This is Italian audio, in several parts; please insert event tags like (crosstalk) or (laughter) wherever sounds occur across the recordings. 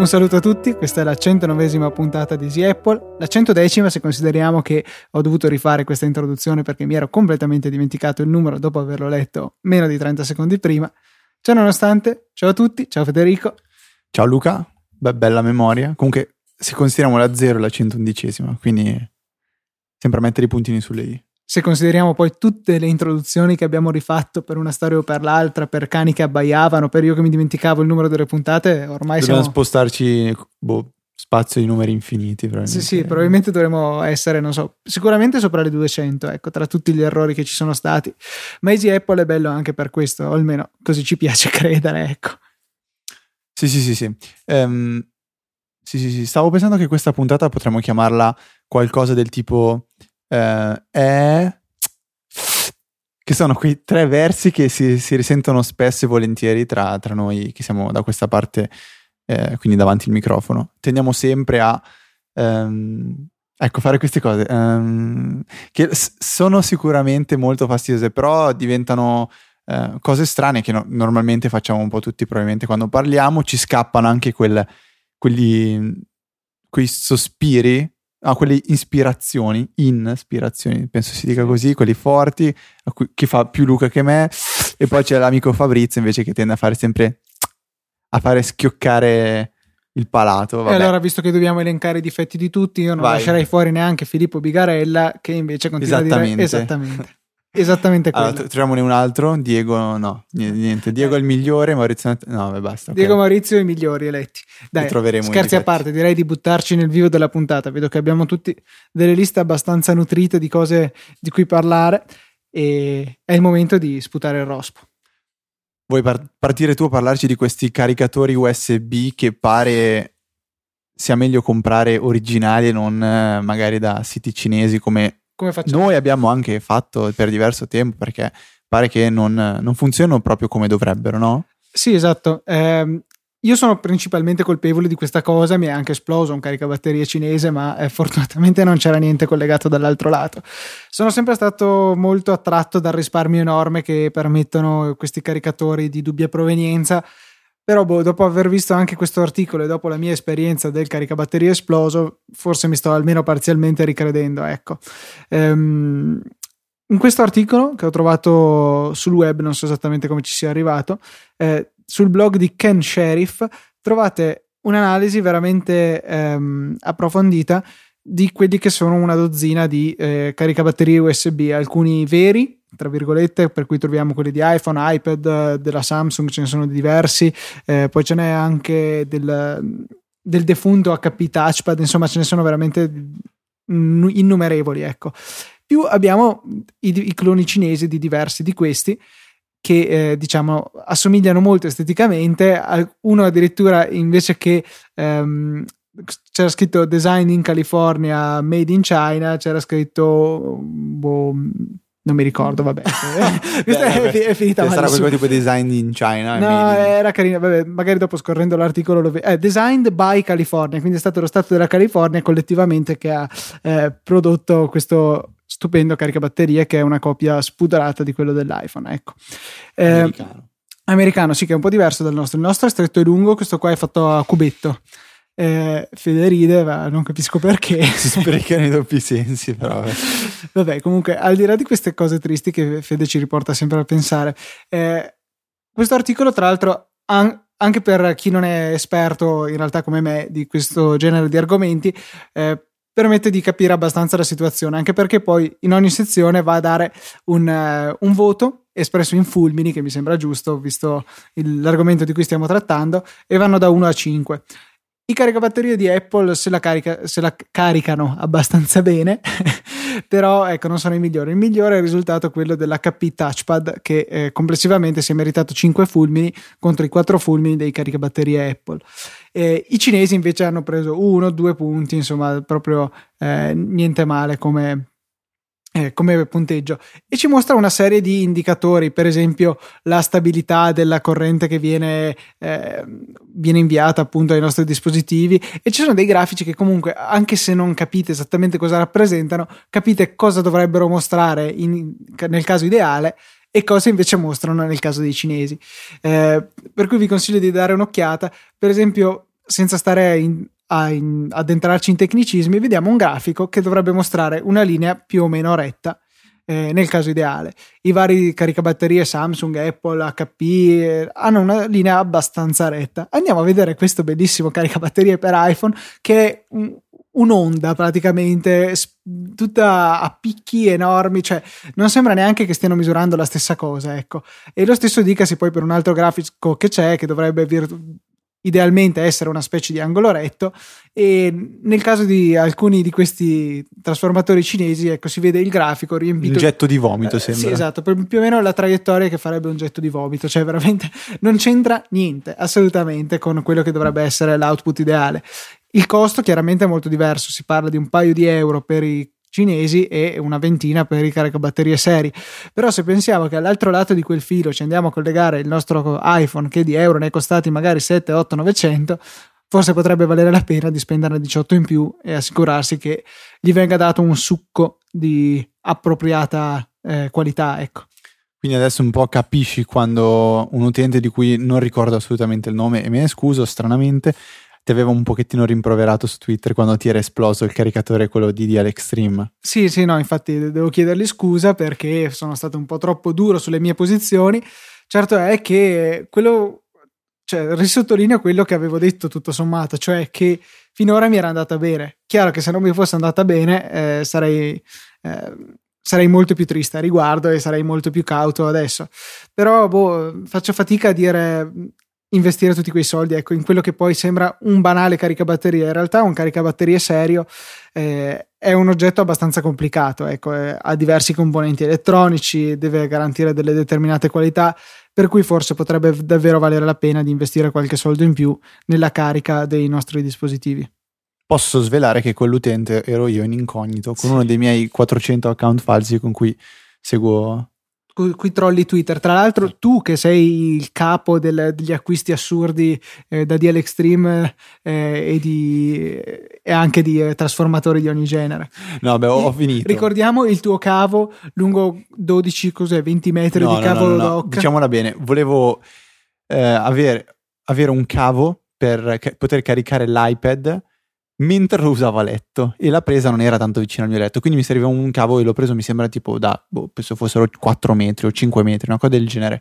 Un saluto a tutti, questa è la 109esima puntata di Easy Apple, la 110 se consideriamo che ho dovuto rifare questa introduzione perché mi ero completamente dimenticato il numero dopo averlo letto meno di 30 secondi prima. Ciao nonostante, ciao a tutti, ciao Federico. Ciao Luca, Beh, bella memoria. Comunque se consideriamo la 0 e la 111esima, quindi sempre mettere i puntini sulle i se consideriamo poi tutte le introduzioni che abbiamo rifatto per una storia o per l'altra, per cani che abbaiavano, per io che mi dimenticavo il numero delle puntate, ormai Dobbiamo siamo... spostarci boh, spazio di numeri infiniti. Sì, sì, probabilmente dovremmo essere, non so, sicuramente sopra le 200, ecco, tra tutti gli errori che ci sono stati. Ma Easy Apple è bello anche per questo, o almeno così ci piace (laughs) credere, ecco. Sì, sì, sì, sì. Um, sì, sì, sì. Stavo pensando che questa puntata potremmo chiamarla qualcosa del tipo eh, è che sono quei tre versi che si, si risentono spesso e volentieri tra, tra, noi che siamo da questa parte, eh, quindi davanti al microfono. Tendiamo sempre a um, ecco, fare queste cose um, che s- sono sicuramente molto fastidiose, però diventano uh, cose strane che no- normalmente facciamo un po' tutti, probabilmente quando parliamo, ci scappano anche quel, quelli, quei sospiri ah, quelle ispirazioni, ispirazioni, penso si dica così, quelli forti, cui, che fa più Luca che me, e poi c'è l'amico Fabrizio invece che tende a fare sempre, a fare schioccare il palato. Vabbè. E allora, visto che dobbiamo elencare i difetti di tutti, io non Vai. lascerei fuori neanche Filippo Bigarella, che invece continua a dire esattamente. Esattamente quello. Allora, troviamone un altro. Diego, no, niente. Diego è il migliore. Maurizio, no, beh, basta. Diego okay. Maurizio i migliori eletti. Dai, scherzi a parte, direi di buttarci nel vivo della puntata. Vedo che abbiamo tutti delle liste abbastanza nutrite di cose di cui parlare. E è il momento di sputare il rospo. Vuoi par- partire tu a parlarci di questi caricatori USB che pare sia meglio comprare originali e non eh, magari da siti cinesi come come facciamo? Noi abbiamo anche fatto per diverso tempo perché pare che non, non funzionino proprio come dovrebbero, no? Sì, esatto. Eh, io sono principalmente colpevole di questa cosa, mi è anche esploso un caricabatterie cinese, ma eh, fortunatamente non c'era niente collegato dall'altro lato. Sono sempre stato molto attratto dal risparmio enorme che permettono questi caricatori di dubbia provenienza però boh, dopo aver visto anche questo articolo e dopo la mia esperienza del caricabatterie esploso, forse mi sto almeno parzialmente ricredendo. Ecco. Ehm, in questo articolo che ho trovato sul web, non so esattamente come ci sia arrivato, eh, sul blog di Ken Sheriff trovate un'analisi veramente ehm, approfondita di quelli che sono una dozzina di eh, caricabatterie USB, alcuni veri tra virgolette, per cui troviamo quelli di iPhone, iPad, della Samsung, ce ne sono diversi, eh, poi ce n'è anche del, del defunto HP Touchpad, insomma ce ne sono veramente innumerevoli, ecco. Più abbiamo i, i cloni cinesi di diversi di questi che eh, diciamo assomigliano molto esteticamente, uno addirittura invece che ehm, c'era scritto design in California, made in China, c'era scritto boh, non mi ricordo, vabbè. (laughs) Questa Beh, è, è, finita male. Sarà quel tipo di design in China? No, era carino. Vabbè, magari dopo scorrendo l'articolo lo vedo. Eh, designed by California, quindi è stato lo Stato della California collettivamente che ha eh, prodotto questo stupendo caricabatterie che è una copia spudorata di quello dell'iPhone. Ecco. Eh, americano. Americano, sì, che è un po' diverso dal nostro. Il nostro è stretto e lungo, questo qua è fatto a cubetto. Eh, Fede ride, ma non capisco perché. (laughs) Si sprecano i doppi sensi, però. Vabbè, comunque, al di là di queste cose tristi che Fede ci riporta sempre a pensare, eh, questo articolo, tra l'altro, an- anche per chi non è esperto, in realtà come me, di questo genere di argomenti, eh, permette di capire abbastanza la situazione, anche perché poi in ogni sezione va a dare un, uh, un voto espresso in fulmini, che mi sembra giusto, visto il, l'argomento di cui stiamo trattando, e vanno da 1 a 5. I caricabatterie di Apple se la, carica, se la caricano abbastanza (laughs) bene, però ecco, non sono i migliori. Il migliore è il risultato quello dell'HP Touchpad che eh, complessivamente si è meritato 5 fulmini contro i 4 fulmini dei caricabatterie Apple. Eh, I cinesi invece hanno preso 1-2 punti, insomma, proprio eh, niente male come, eh, come punteggio. E ci mostra una serie di indicatori, per esempio la stabilità della corrente che viene, eh, viene, inviata appunto ai nostri dispositivi. E ci sono dei grafici che comunque anche se non capite esattamente cosa rappresentano, capite cosa dovrebbero mostrare in, nel caso ideale e cosa invece mostrano nel caso dei cinesi. Eh, per cui vi consiglio di dare un'occhiata, per esempio senza stare in, a in, addentrarci in tecnicismi, vediamo un grafico che dovrebbe mostrare una linea più o meno retta. Eh, nel caso ideale, i vari caricabatterie Samsung, Apple, HP eh, hanno una linea abbastanza retta. Andiamo a vedere questo bellissimo caricabatterie per iPhone che è un, un'onda praticamente tutta a picchi enormi, cioè non sembra neanche che stiano misurando la stessa cosa, ecco. E lo stesso dicasi poi per un altro grafico che c'è che dovrebbe virtu- idealmente essere una specie di angolo retto e nel caso di alcuni di questi trasformatori cinesi ecco si vede il grafico riempito un getto di vomito eh, sembra. sì esatto più o meno la traiettoria che farebbe un getto di vomito cioè veramente non c'entra niente assolutamente con quello che dovrebbe essere l'output ideale. Il costo chiaramente è molto diverso si parla di un paio di euro per i cinesi e una ventina per i caricabatterie seri. Però se pensiamo che all'altro lato di quel filo ci andiamo a collegare il nostro iPhone che di euro ne è costati magari 7, 8, 900, forse potrebbe valere la pena di spenderne 18 in più e assicurarsi che gli venga dato un succo di appropriata eh, qualità, ecco. Quindi adesso un po' capisci quando un utente di cui non ricordo assolutamente il nome e me ne scuso stranamente ti aveva un pochettino rimproverato su Twitter quando ti era esploso il caricatore quello di DL Extreme. Sì, sì, no, infatti devo chiedergli scusa perché sono stato un po' troppo duro sulle mie posizioni. Certo è che quello, cioè, risottolineo quello che avevo detto tutto sommato, cioè che finora mi era andata bene. Chiaro che se non mi fosse andata bene eh, sarei... Eh, sarei molto più triste a riguardo e sarei molto più cauto adesso. Però boh, faccio fatica a dire investire tutti quei soldi ecco, in quello che poi sembra un banale caricabatterie. In realtà un caricabatterie serio eh, è un oggetto abbastanza complicato, ecco, eh, ha diversi componenti elettronici, deve garantire delle determinate qualità, per cui forse potrebbe davvero valere la pena di investire qualche soldo in più nella carica dei nostri dispositivi. Posso svelare che quell'utente ero io in incognito, con sì. uno dei miei 400 account falsi con cui seguo qui trolli Twitter. Tra l'altro, tu che sei il capo del, degli acquisti assurdi eh, da DL Extreme eh, e, di, e, anche di eh, trasformatori di ogni genere. No, beh, ho, finito. Ricordiamo il tuo cavo lungo 12, cos'è, 20 metri no, di cavo no, no, no. Diciamola bene, volevo eh, avere, avere un cavo per ca- poter caricare l'iPad mentre lo usavo a letto e la presa non era tanto vicino al mio letto, quindi mi serviva un cavo e l'ho preso, mi sembra tipo da, boh, penso fossero 4 metri o 5 metri, una cosa del genere.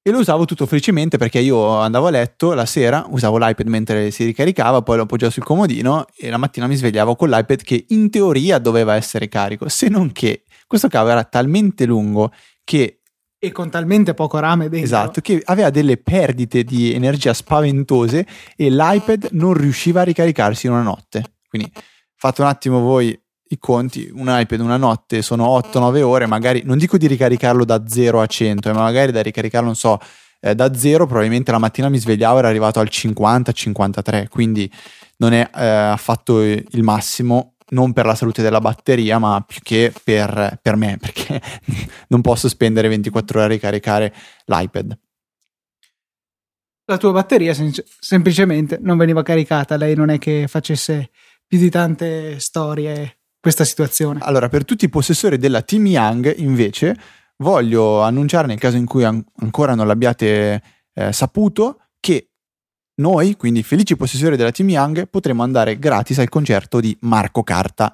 E lo usavo tutto felicemente perché io andavo a letto la sera, usavo l'iPad mentre si ricaricava, poi lo appoggiavo sul comodino e la mattina mi svegliavo con l'iPad che in teoria doveva essere carico, se non che questo cavo era talmente lungo che e con talmente poco rame dentro. Esatto, che aveva delle perdite di energia spaventose e l'iPad non riusciva a ricaricarsi in una notte. Quindi fate un attimo voi i conti, un iPad una notte sono 8-9 ore, magari non dico di ricaricarlo da 0 a 100, ma magari da ricaricarlo, non so, eh, da 0 probabilmente la mattina mi svegliavo e era arrivato al 50-53, quindi non è eh, affatto il massimo non per la salute della batteria, ma più che per, per me, (laughs) perché non posso spendere 24 ore a ricaricare l'iPad. La tua batteria sem- semplicemente non veniva caricata, lei non è che facesse più di tante storie questa situazione. Allora, per tutti i possessori della Team Young, invece, voglio annunciare, nel caso in cui an- ancora non l'abbiate eh, saputo, noi, quindi felici possessori della Team Young, potremo andare gratis al concerto di Marco Carta.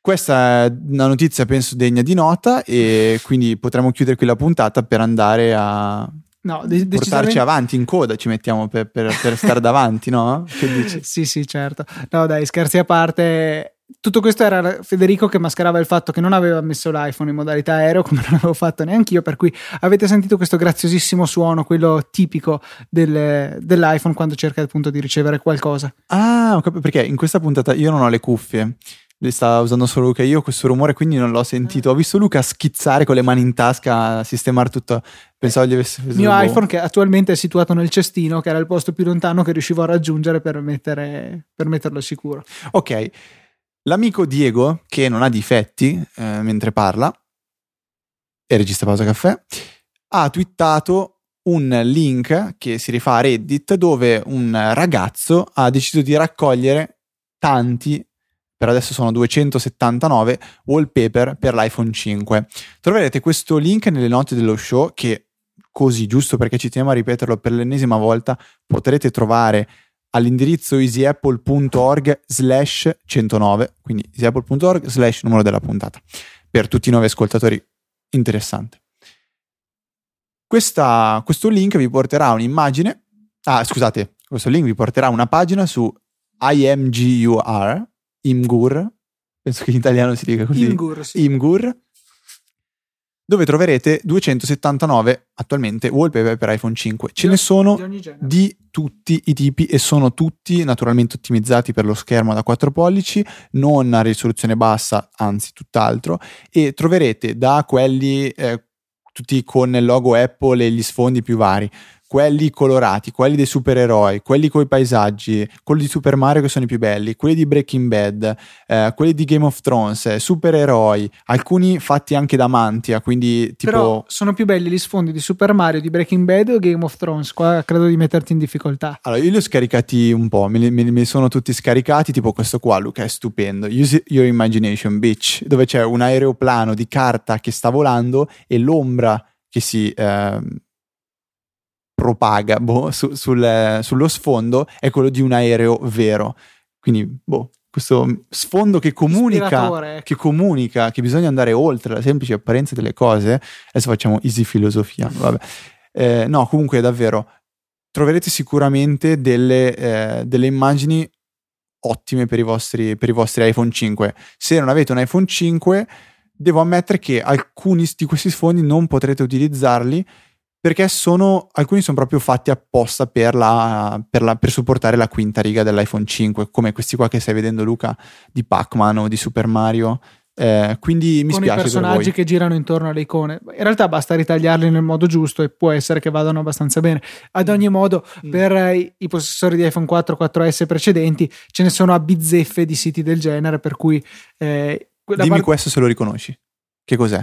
Questa è una notizia penso degna di nota e quindi potremo chiudere qui la puntata per andare a no, de- portarci avanti in coda, ci mettiamo per, per, per stare davanti, no? (laughs) Sì, sì, certo. No, dai, scherzi a parte, tutto questo era Federico che mascherava il fatto che non aveva messo l'iPhone in modalità aereo come non avevo fatto neanche io per cui avete sentito questo graziosissimo suono quello tipico del, dell'iPhone quando cerca appunto di ricevere qualcosa. Ah perché in questa puntata io non ho le cuffie le sta usando solo Luca io questo rumore quindi non l'ho sentito. Ho visto Luca schizzare con le mani in tasca a sistemare tutto. Pensavo gli avesse preso il mio iPhone che attualmente è situato nel cestino che era il posto più lontano che riuscivo a raggiungere per, mettere, per metterlo sicuro. Ok L'amico Diego, che non ha difetti eh, mentre parla, e regista pausa caffè, ha twittato un link che si rifà a Reddit dove un ragazzo ha deciso di raccogliere tanti, per adesso sono 279, wallpaper per l'iPhone 5. Troverete questo link nelle note dello show che così, giusto perché ci teniamo a ripeterlo per l'ennesima volta, potrete trovare all'indirizzo easyapple.org slash 109, quindi easyapple.org slash numero della puntata, per tutti i nuovi ascoltatori. Interessante. Questa, questo link vi porterà un'immagine, ah scusate, questo link vi porterà una pagina su IMGUR, Imgur, penso che in italiano si dica così, Imgur, sì. Imgur, dove troverete 279 attualmente wallpaper per iPhone 5. Ce Di- ne sono di di tutti i tipi e sono tutti naturalmente ottimizzati per lo schermo da 4 pollici, non a risoluzione bassa, anzi tutt'altro, e troverete da quelli eh, tutti con il logo Apple e gli sfondi più vari, quelli colorati, quelli dei supereroi, quelli con i paesaggi, quelli di Super Mario che sono i più belli, quelli di Breaking Bad, eh, quelli di Game of Thrones, eh, supereroi, alcuni fatti anche da Mantia, quindi tipo... Però sono più belli gli sfondi di Super Mario, di Breaking Bad o Game of Thrones. Qua credo di metterti in difficoltà. Allora, io li ho scaricati un po', me li, me li- sono tutti scaricati, tipo questo qua, Luca, è stupendo. Use your imagination, bitch, dove c'è un aeroplano di carta che sta volando e l'ombra che si ehm, propaga boh, su- sul- sullo sfondo è quello di un aereo vero. Quindi, boh, questo sfondo che comunica ecco. che comunica che bisogna andare oltre la semplice apparenza delle cose. Adesso facciamo easy filosofia, vabbè. Eh, no, comunque davvero troverete sicuramente delle, eh, delle immagini ottime per i, vostri, per i vostri iPhone 5. Se non avete un iPhone 5, devo ammettere che alcuni di questi sfondi non potrete utilizzarli perché sono, alcuni sono proprio fatti apposta per, la, per, la- per supportare la quinta riga dell'iPhone 5, come questi qua che stai vedendo Luca di Pac-Man o di Super Mario. Eh, quindi mi con i spiace per personaggi voi. che girano intorno alle icone. In realtà basta ritagliarli nel modo giusto e può essere che vadano abbastanza bene. Ad ogni modo, Mm. per eh, i, i possessori di iPhone 4 4S precedenti ce ne sono a bizzeffe di siti del genere, per cui eh, Dimmi parte- questo se lo riconosci. Che cos'è?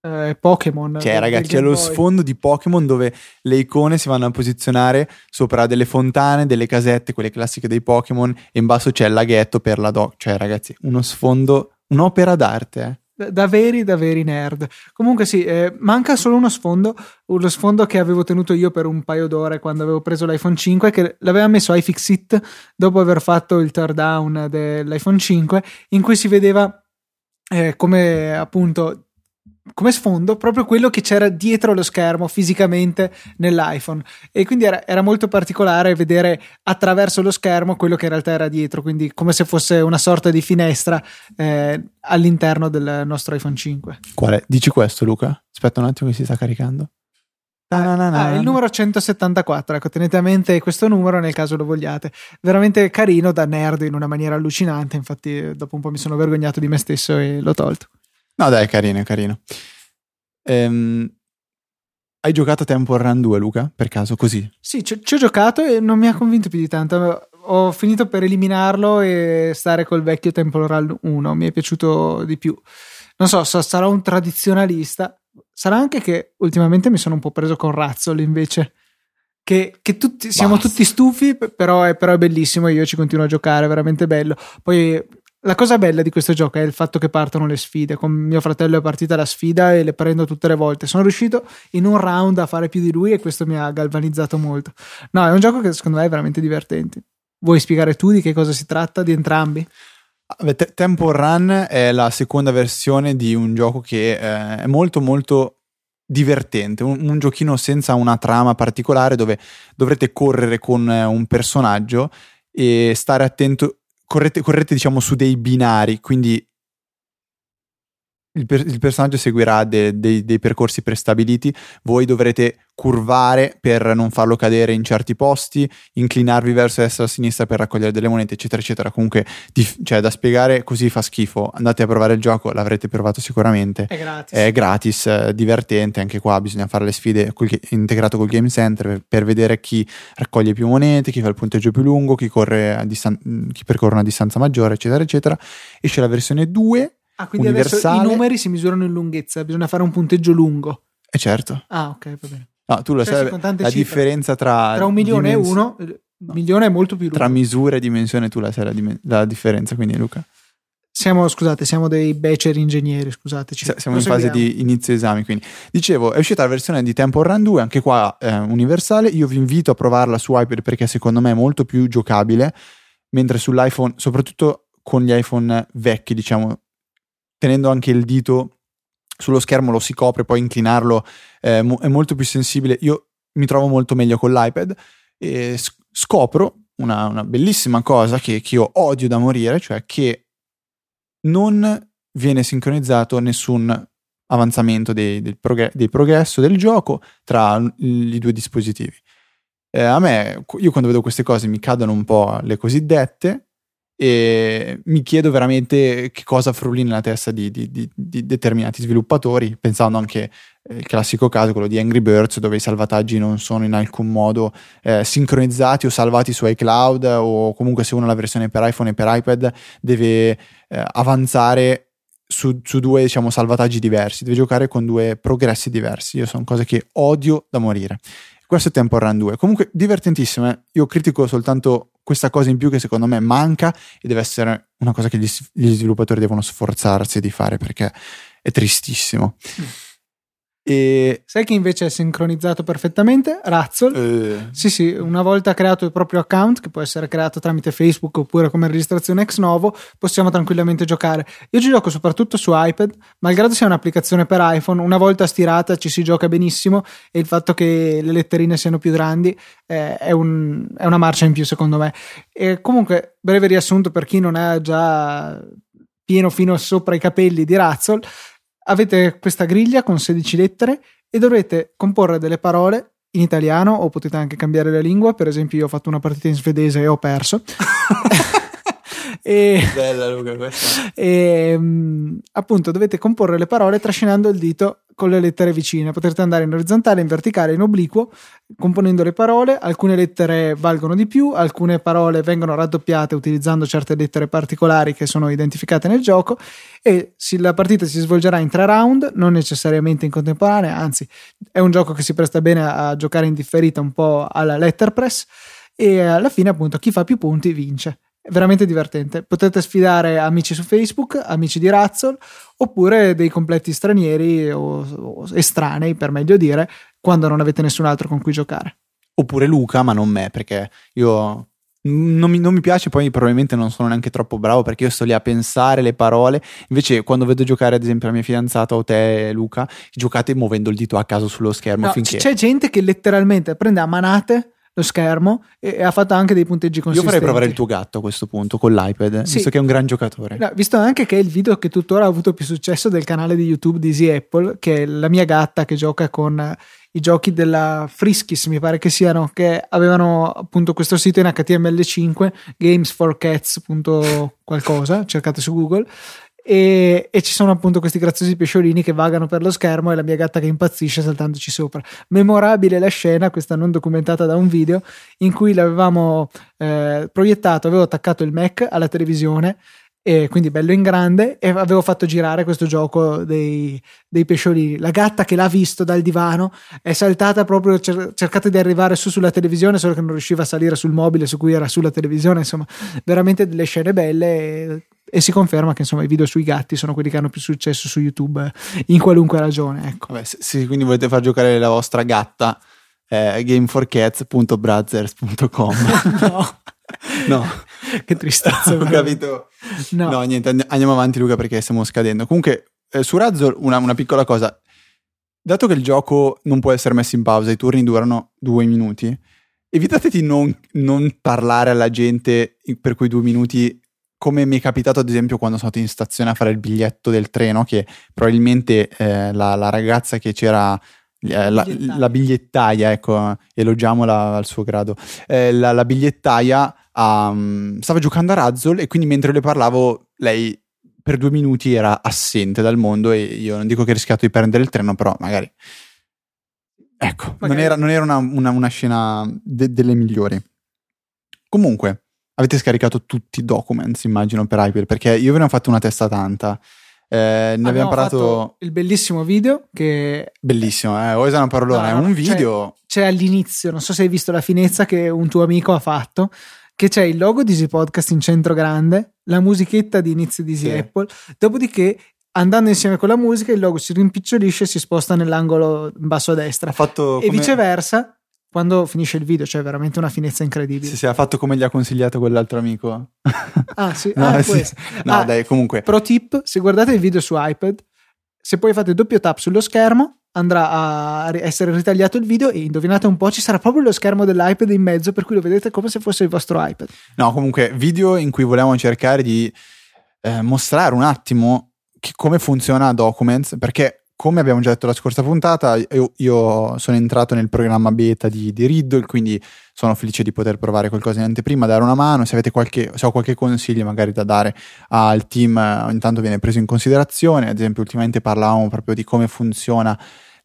Eh, Pokémon. Cioè, del- ragazzi, c'è lo sfondo di Pokémon dove le icone si vanno a posizionare sopra delle fontane, delle casette, quelle classiche dei Pokémon, e in basso c'è il laghetto per la doc. Cioè, ragazzi, uno sfondo, un'opera d'arte. eh. Da- veri, da veri nerd. Comunque sì, eh, manca solo uno sfondo, lo sfondo che avevo tenuto io per un paio d'ore quando avevo preso l'iPhone 5, che l'aveva messo iFixit dopo aver fatto il teardown dell'iPhone 5, in cui si vedeva eh, come appunto come sfondo proprio quello che c'era dietro lo schermo fisicamente nell'iPhone e quindi era, era molto particolare vedere attraverso lo schermo quello che in realtà era dietro quindi come se fosse una sorta di finestra eh, all'interno del nostro iPhone 5 Qual è? Dici questo, Luca? Aspetta un attimo che si sta caricando. Ah, il numero 174, ecco, tenete a mente questo numero nel caso lo vogliate. Veramente carino da nerd in una maniera allucinante, infatti eh, dopo un po' mi sono vergognato di me stesso e l'ho tolto. No, dai, è carino, è carino. Ehm, hai giocato a Temple Run 2, Luca? Per caso, così? Sì, ci, ci ho giocato e non mi ha convinto più di tanto. Ho finito per eliminarlo e stare col vecchio Temple Run 1, mi è piaciuto di più. Non so, sa- sarò un tradizionalista. Sarà anche che ultimamente mi sono un po' preso con Razzle invece. Che, che tutti, siamo Basta. tutti stufi, però è, però è bellissimo io ci continuo a giocare, è veramente bello. Poi la cosa bella di questo gioco è il fatto che partono le sfide. Con mio fratello è partita la sfida e le prendo tutte le volte. Sono riuscito in un round a fare più di lui e questo mi ha galvanizzato molto. No, è un gioco che secondo me è veramente divertente. Vuoi spiegare tu di che cosa si tratta di entrambi? Vabbè, Te- Temple Run è la seconda versione di un gioco che eh, è molto molto divertente, un, un giochino senza una trama particolare dove dovrete correre con eh, un personaggio e stare attento, correte, correte diciamo su dei binari, quindi il, per- il personaggio seguirà de- de- dei percorsi prestabiliti, voi dovrete curvare per non farlo cadere in certi posti, inclinarvi verso destra o sinistra per raccogliere delle monete, eccetera, eccetera. Comunque, dif- cioè, da spiegare così fa schifo. Andate a provare il gioco, l'avrete provato sicuramente. È gratis. È gratis, eh, divertente, anche qua bisogna fare le sfide col integrato col Game Center per, vedere chi raccoglie più monete, chi fa il punteggio più lungo, chi, corre a distan- chi percorre una distanza maggiore, eccetera, eccetera. Esce la versione 2 Ah, quindi adesso i universale. numeri si misurano in lunghezza, bisogna fare un punteggio lungo. e certo. Ah, ok, va bene. No, tu lo Cioè, sai, la cifre. differenza tra... Tra un milione dimens- e uno, il milione è molto più lungo. Tra misura e dimensione tu la sai la, dimen- la differenza, quindi Luca. Siamo, scusate, siamo dei beceri ingegneri, scusateci. S- Siamo in fase di inizio esami, quindi dicevo, è uscita la versione di Temple Run 2, anche qua eh, universale. Io vi invito a provarla su iPad perché secondo me è molto più giocabile, mentre sull'iPhone, soprattutto con gli iPhone vecchi, diciamo, tenendo anche il dito sullo schermo lo si copre, poi inclinarlo eh, è molto più sensibile. Io mi trovo molto meglio con l'iPad e scopro una, una bellissima cosa che, che io odio da morire, cioè che non viene sincronizzato nessun avanzamento dei- del, progre- del progresso del gioco tra i due dispositivi. Eh, a me, io quando vedo queste cose mi cadono un po' le cosiddette e mi chiedo veramente che cosa frulli nella testa di, di- di- di determinati sviluppatori, pensando anche eh, il classico caso, quello di Angry Birds, dove i salvataggi non sono in alcun modo eh, sincronizzati o salvati su iCloud o comunque se uno ha la versione per iPhone e per iPad deve eh, avanzare su, su due diciamo salvataggi diversi, deve giocare con due progressi diversi. Io sono cose che odio da morire. Questo è Temple Run 2. Comunque divertentissimo, eh. io critico soltanto questa cosa in più che secondo me manca e deve essere una cosa che gli, gli sviluppatori devono sforzarsi di fare perché è tristissimo. E Sai che invece è sincronizzato perfettamente? Razzle. eh, Sì, sì, una volta creato il proprio account, che può essere creato tramite Facebook oppure come registrazione ex novo, possiamo tranquillamente giocare. Io ci gioco soprattutto su iPad, malgrado sia un'applicazione per iPhone, una volta stirata ci si gioca benissimo e il fatto che le letterine siano più grandi eh, è, un- è una marcia in più secondo me. E comunque, breve riassunto per chi non è già pieno fino sopra i capelli di Razzle, avete questa griglia con 16 lettere e dovrete comporre delle parole in italiano o potete anche cambiare la lingua. Per esempio, io ho fatto una partita in svedese e ho perso. (laughs) e, bella Luca questa. e, mm, appunto dovete comporre le parole trascinando il dito con le lettere vicine. Potete andare in orizzontale, in verticale, in obliquo, componendo le parole. Alcune lettere valgono di più, alcune parole vengono raddoppiate utilizzando certe lettere particolari che sono identificate nel gioco. E la partita si svolgerà in tre round, non necessariamente in contemporanea, anzi, è un gioco che si presta bene a giocare in differita, un po' alla letterpress. E alla fine, appunto, chi fa più punti vince. È veramente divertente. Potete sfidare amici su Facebook, amici di Razzle, oppure dei completi stranieri o, o estranei, per meglio dire, quando non avete nessun altro con cui giocare. Oppure Luca, ma non me, perché io non mi, non mi piace, poi probabilmente non sono neanche troppo bravo perché io sto lì a pensare le parole. Invece, quando vedo giocare, ad esempio, la mia fidanzata o te, Luca, giocate muovendo il dito a caso sullo schermo No, finché. C'è gente che letteralmente prende a manate schermo e, ha fatto anche dei punteggi Io consistenti. vorrei provare il tuo gatto a questo punto con l'iPad, Sì. visto che è un gran giocatore. No, visto anche che è il video che tuttora ha avuto più successo del canale di YouTube di Easy Apple, che è la mia gatta che gioca con eh, i giochi della Friskis, mi pare che siano, che avevano appunto questo sito in HTML5, gamesforcats. qualcosa, cercate su Google. E, e ci sono appunto questi graziosi pesciolini che vagano per lo schermo e la mia gatta che impazzisce saltandoci sopra. Memorabile la scena, questa non documentata da un video, in cui l'avevamo eh, proiettato, avevo attaccato il Mac alla televisione e quindi bello in grande e avevo fatto girare questo gioco dei, dei pesciolini la gatta che l'ha visto dal divano è saltata proprio cer- cercate di arrivare su sulla televisione solo che non riusciva a salire sul mobile su cui era sulla televisione insomma veramente delle scene belle e, si conferma che insomma i video sui gatti sono quelli che hanno più successo su YouTube eh, in qualunque ragione ecco Vabbè, se, quindi volete far giocare la vostra gatta, eh, gameforcats.brothers.com. (laughs) no no, che tristezza (laughs) ho capito. no. No, niente, and- andiamo avanti Luca perché stiamo scadendo. Comunque, eh, su Razzle una, una piccola cosa. Dato che il gioco non può essere messo in pausa, i turni durano due minuti, evitate di non, non parlare alla gente per quei due minuti come mi è capitato ad esempio quando sono andato in stazione a fare il biglietto del treno, che probabilmente eh, la, la, ragazza che c'era, eh, la, la, bigliettaia, ecco, elogiamola al suo grado, eh, la, la, bigliettaia um, stava giocando a Razzle e quindi mentre le parlavo lei per due minuti era assente dal mondo e io non dico che ho rischiato di prendere il treno, però magari... Ecco, magari... non era, non era una, una, una, scena de- delle migliori. Comunque, avete scaricato tutti i documents, immagino, per iPad, perché io ve ne ho fatto una testa tanta. Eh, ne abbiamo, abbiamo parlato il bellissimo video che bellissimo eh è una parolona no, è un video c'è, c'è, all'inizio non so se hai visto la finezza che un tuo amico ha fatto che c'è il logo di Easy Podcast in centro grande la musichetta di inizio di Easy sì. Apple dopodiché andando insieme con la musica il logo si rimpicciolisce e si sposta nell'angolo in basso a destra e come... viceversa quando finisce il video c'è veramente una finezza incredibile. Sì, sì, ha fatto come gli ha consigliato quell'altro amico. (laughs) Ah, sì, no, ah, sì. no ah, dai, comunque. Pro tip, se guardate il video su iPad, se poi fate doppio tap sullo schermo, andrà a essere ritagliato il video e indovinate un po', ci sarà proprio lo schermo dell'iPad in mezzo, per cui lo vedete come se fosse il vostro iPad. No, comunque, video in cui volevamo cercare di eh, mostrare un attimo che, come funziona Documents, perché come abbiamo già detto la scorsa puntata, io, io sono entrato nel programma beta di, di, Riddle, quindi sono felice di poter provare qualcosa in anteprima, dare una mano. Se avete qualche, se ho qualche consiglio magari da dare al team, ogni tanto viene preso in considerazione. Ad esempio, ultimamente parlavamo proprio di come funziona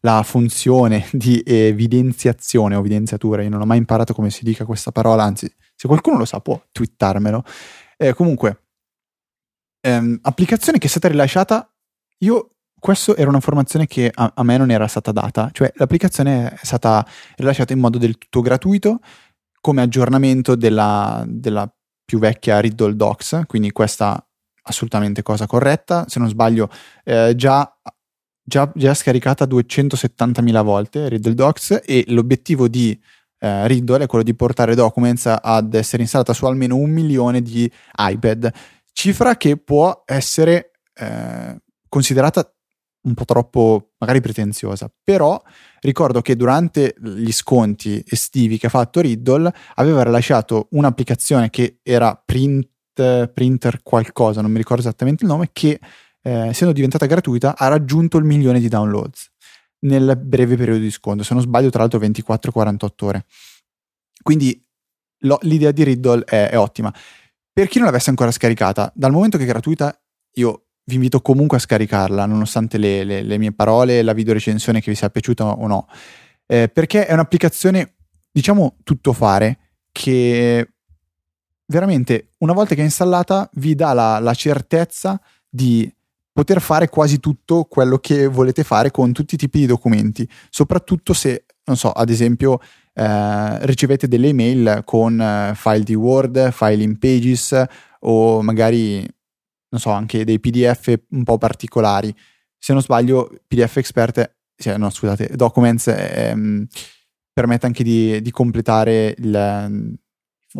la funzione (laughs) di evidenziazione o evidenziatura. Io non ho mai imparato come si dica questa parola, anzi, se qualcuno lo sa può twittarmelo. Eh, comunque, ehm, applicazione che è stata rilasciata, io questa era un'informazione che a, a, me non era stata data, cioè l'applicazione è stata rilasciata in modo del tutto gratuito come aggiornamento della, della più vecchia Riddle Docs, quindi questa assolutamente cosa corretta, se non sbaglio eh, già, già, già scaricata 270.000 volte Riddle Docs e l'obiettivo di eh, Riddle è quello di portare Documents ad essere installata su almeno un milione di iPad, cifra che può essere eh, considerata un po' troppo magari pretenziosa, però ricordo che durante gli sconti estivi che ha fatto Riddle aveva rilasciato un'applicazione che era print, printer qualcosa, non mi ricordo esattamente il nome, che eh, essendo diventata gratuita ha raggiunto il milione di downloads nel breve periodo di sconto, se non sbaglio tra l'altro 24-48 ore. Quindi lo, l'idea di Riddle è, è ottima. Per chi non l'avesse ancora scaricata, dal momento che è gratuita, io vi invito comunque a scaricarla, nonostante le, le, le mie parole la video recensione che vi sia piaciuta o no, eh, perché è un'applicazione, diciamo, tutto fare che veramente una volta che è installata vi dà la, la certezza di poter fare quasi tutto quello che volete fare con tutti i tipi di documenti, soprattutto se, non so, ad esempio eh, ricevete delle email con eh, file di Word, file in Pages o magari non so, anche dei PDF un po' particolari. Se non sbaglio, PDF Expert, cioè, no, scusate, Documents ehm, permette anche di, di completare il,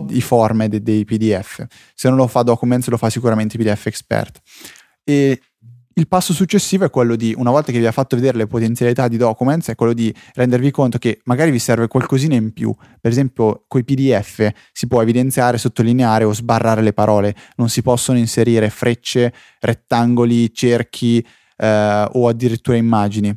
i form dei, dei PDF. Se non lo fa Documents, lo fa sicuramente PDF Expert. E il passo successivo è quello di, una volta che vi ha fatto vedere le potenzialità di Documents, è quello di rendervi conto che magari vi serve qualcosina in più. Per esempio, con i PDF si può evidenziare, sottolineare o sbarrare le parole, non si possono inserire frecce, rettangoli, cerchi eh, o addirittura immagini.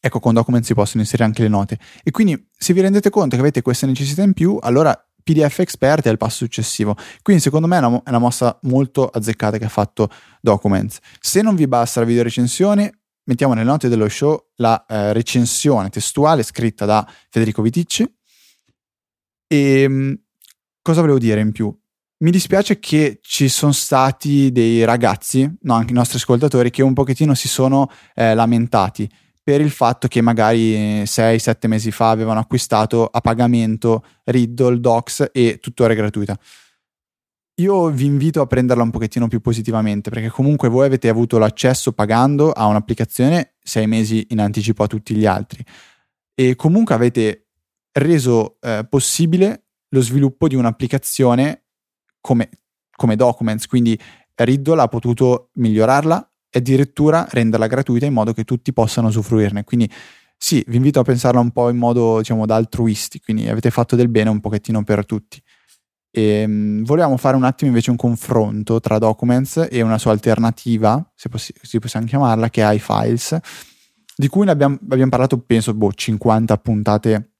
Ecco, con Documents si possono inserire anche le note. E quindi, se vi rendete conto che avete questa necessità in più, allora PDF Expert è il passo successivo. Quindi secondo me è una, è una mossa molto azzeccata che ha fatto Documents. Se non vi basta la video recensione, mettiamo nelle note dello show la eh, recensione testuale scritta da Federico Viticci. E ehm, cosa volevo dire in più? Mi dispiace che ci sono stati dei ragazzi, no, anche i nostri ascoltatori, che un pochettino si sono eh, lamentati per il fatto che magari 6-7 mesi fa avevano acquistato a pagamento Riddle, Docs e tuttora è gratuita. Io vi invito a prenderla un pochettino più positivamente perché comunque voi avete avuto l'accesso pagando a un'applicazione 6 mesi in anticipo a tutti gli altri e comunque avete reso eh, possibile lo sviluppo di un'applicazione come, come Documents, quindi Riddle ha potuto migliorarla, e addirittura renderla gratuita in modo che tutti possano usufruirne. Quindi sì, vi invito a pensarla un po' in modo, diciamo, da altruisti, quindi avete fatto del bene un pochettino per tutti. E, mh, volevamo fare un attimo invece un confronto tra Documents e una sua alternativa, se possi- si possiamo chiamarla, che è iFiles, di cui abbiamo, abbiamo parlato penso boh, 50 puntate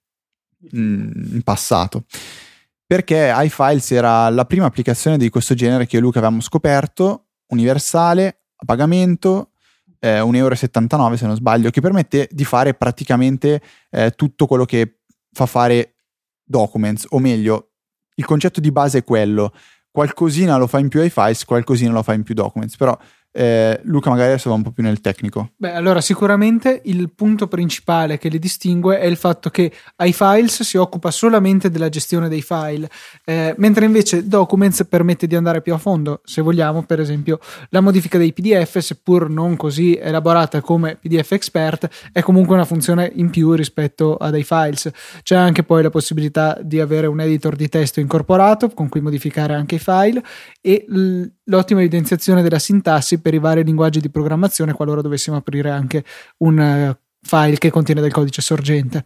mh, in passato. Perché iFiles era la prima applicazione di questo genere che io e Luca avevamo scoperto, universale, a pagamento, eh, 1,79 euro se non sbaglio, che permette di fare praticamente eh, tutto quello che fa fare Documents, o meglio, il concetto di base è quello, qualcosina lo fa in più iFiles, qualcosina lo fa in più Documents, però eh, Luca magari adesso va un po' più nel tecnico. Beh, allora sicuramente il punto principale che li distingue è il fatto che iFiles si occupa solamente della gestione dei file, eh, mentre invece Documents permette di andare più a fondo, se vogliamo, per esempio la modifica dei PDF, seppur non così elaborata come PDF Expert, è comunque una funzione in più rispetto ad iFiles. C'è anche poi la possibilità di avere un editor di testo incorporato con cui modificare anche i file e l'ottima evidenziazione della sintassi per i vari linguaggi di programmazione qualora dovessimo aprire anche un eh, file che contiene del codice sorgente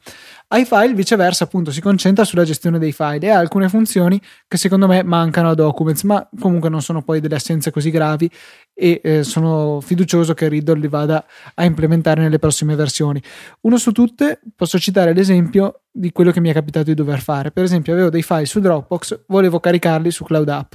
iFile viceversa appunto si concentra sulla gestione dei file e ha alcune funzioni che secondo me mancano a Documents ma comunque non sono poi delle assenze così gravi e eh, sono fiducioso che Riddle li vada a implementare nelle prossime versioni. Uno su tutte posso citare l'esempio di quello che mi è capitato di dover fare. Per esempio, avevo dei file su Dropbox, volevo caricarli su Cloud App.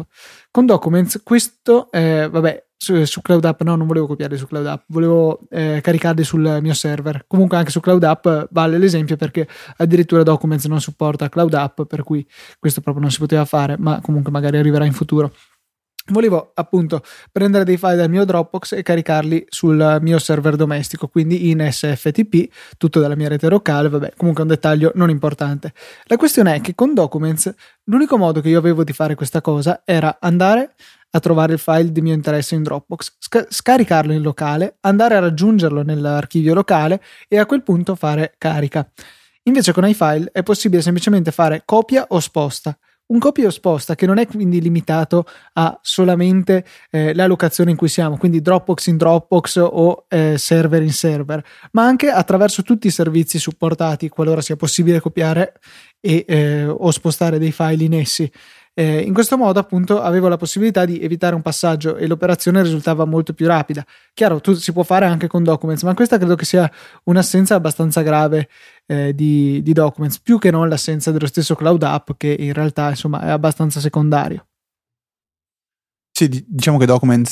Con Documents, questo, eh, vabbè, su, su, Cloud App no, non volevo copiarli su Cloud App, volevo eh, caricarli sul mio server. Comunque anche su Cloud App vale l'esempio perché addirittura Documents non supporta Cloud App, per cui questo proprio non si poteva fare, ma comunque magari arriverà in futuro. Volevo appunto prendere dei file dal mio Dropbox e caricarli sul mio server domestico, quindi in SFTP, tutto dalla mia rete locale, vabbè, comunque un dettaglio non importante. La questione è che con Documents l'unico modo che io avevo di fare questa cosa era andare a trovare il file di mio interesse in Dropbox, sc- scaricarlo in locale, andare a raggiungerlo nell'archivio locale e a quel punto fare carica. Invece con iFile è possibile semplicemente fare copia o sposta. Un copia o sposta che non è quindi limitato a solamente eh, la locazione in cui siamo, quindi Dropbox in Dropbox o eh, server in server, ma anche attraverso tutti i servizi supportati qualora sia possibile copiare e, eh, o spostare dei file in essi. Eh, in questo modo, appunto, avevo la possibilità di evitare un passaggio e l'operazione risultava molto più rapida. Chiaro, tu, si può fare anche con Documents, ma questa credo che sia un'assenza abbastanza grave eh, di, di, Documents, più che non l'assenza dello stesso Cloud App, che in realtà insomma è abbastanza secondario. Sì, diciamo che Documents,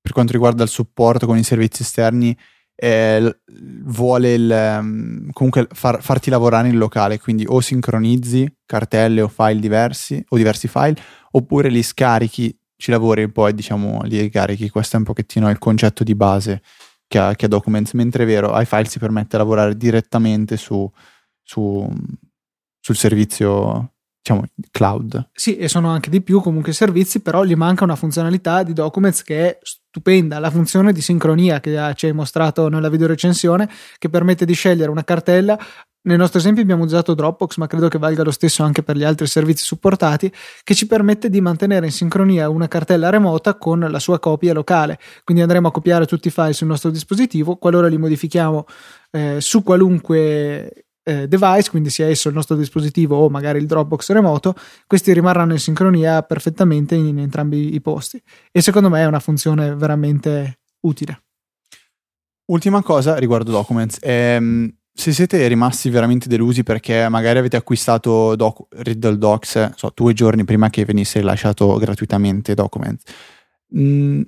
per quanto riguarda il supporto con i servizi esterni, eh, vuole il, um, comunque far, farti lavorare in locale, quindi o sincronizzi cartelle o file diversi o diversi file, oppure li scarichi, ci lavori e poi diciamo li ricarichi. Questo è un pochettino il concetto di base che ha, che ha Documents, mentre è vero, iFile si permette di lavorare direttamente su, su, sul servizio diciamo cloud. Sì, e sono anche di più comunque servizi, però gli manca una funzionalità di Documents che è stupenda, la funzione di sincronia che ci hai mostrato nella video recensione, che permette di scegliere una cartella. Nel nostro esempio abbiamo usato Dropbox, ma credo che valga lo stesso anche per gli altri servizi supportati, che ci permette di mantenere in sincronia una cartella remota con la sua copia locale. Quindi andremo a copiare tutti i file sul nostro dispositivo, qualora li modifichiamo eh, su qualunque eh, device, quindi sia esso il nostro dispositivo o magari il Dropbox remoto, questi rimarranno in sincronia perfettamente in, in entrambi i posti. E secondo me è una funzione veramente utile. Ultima cosa riguardo Documents. Ehm, se siete rimasti veramente delusi perché magari avete acquistato doc- Riddle Docs so, due giorni prima che venisse rilasciato gratuitamente Documents, mh, mm,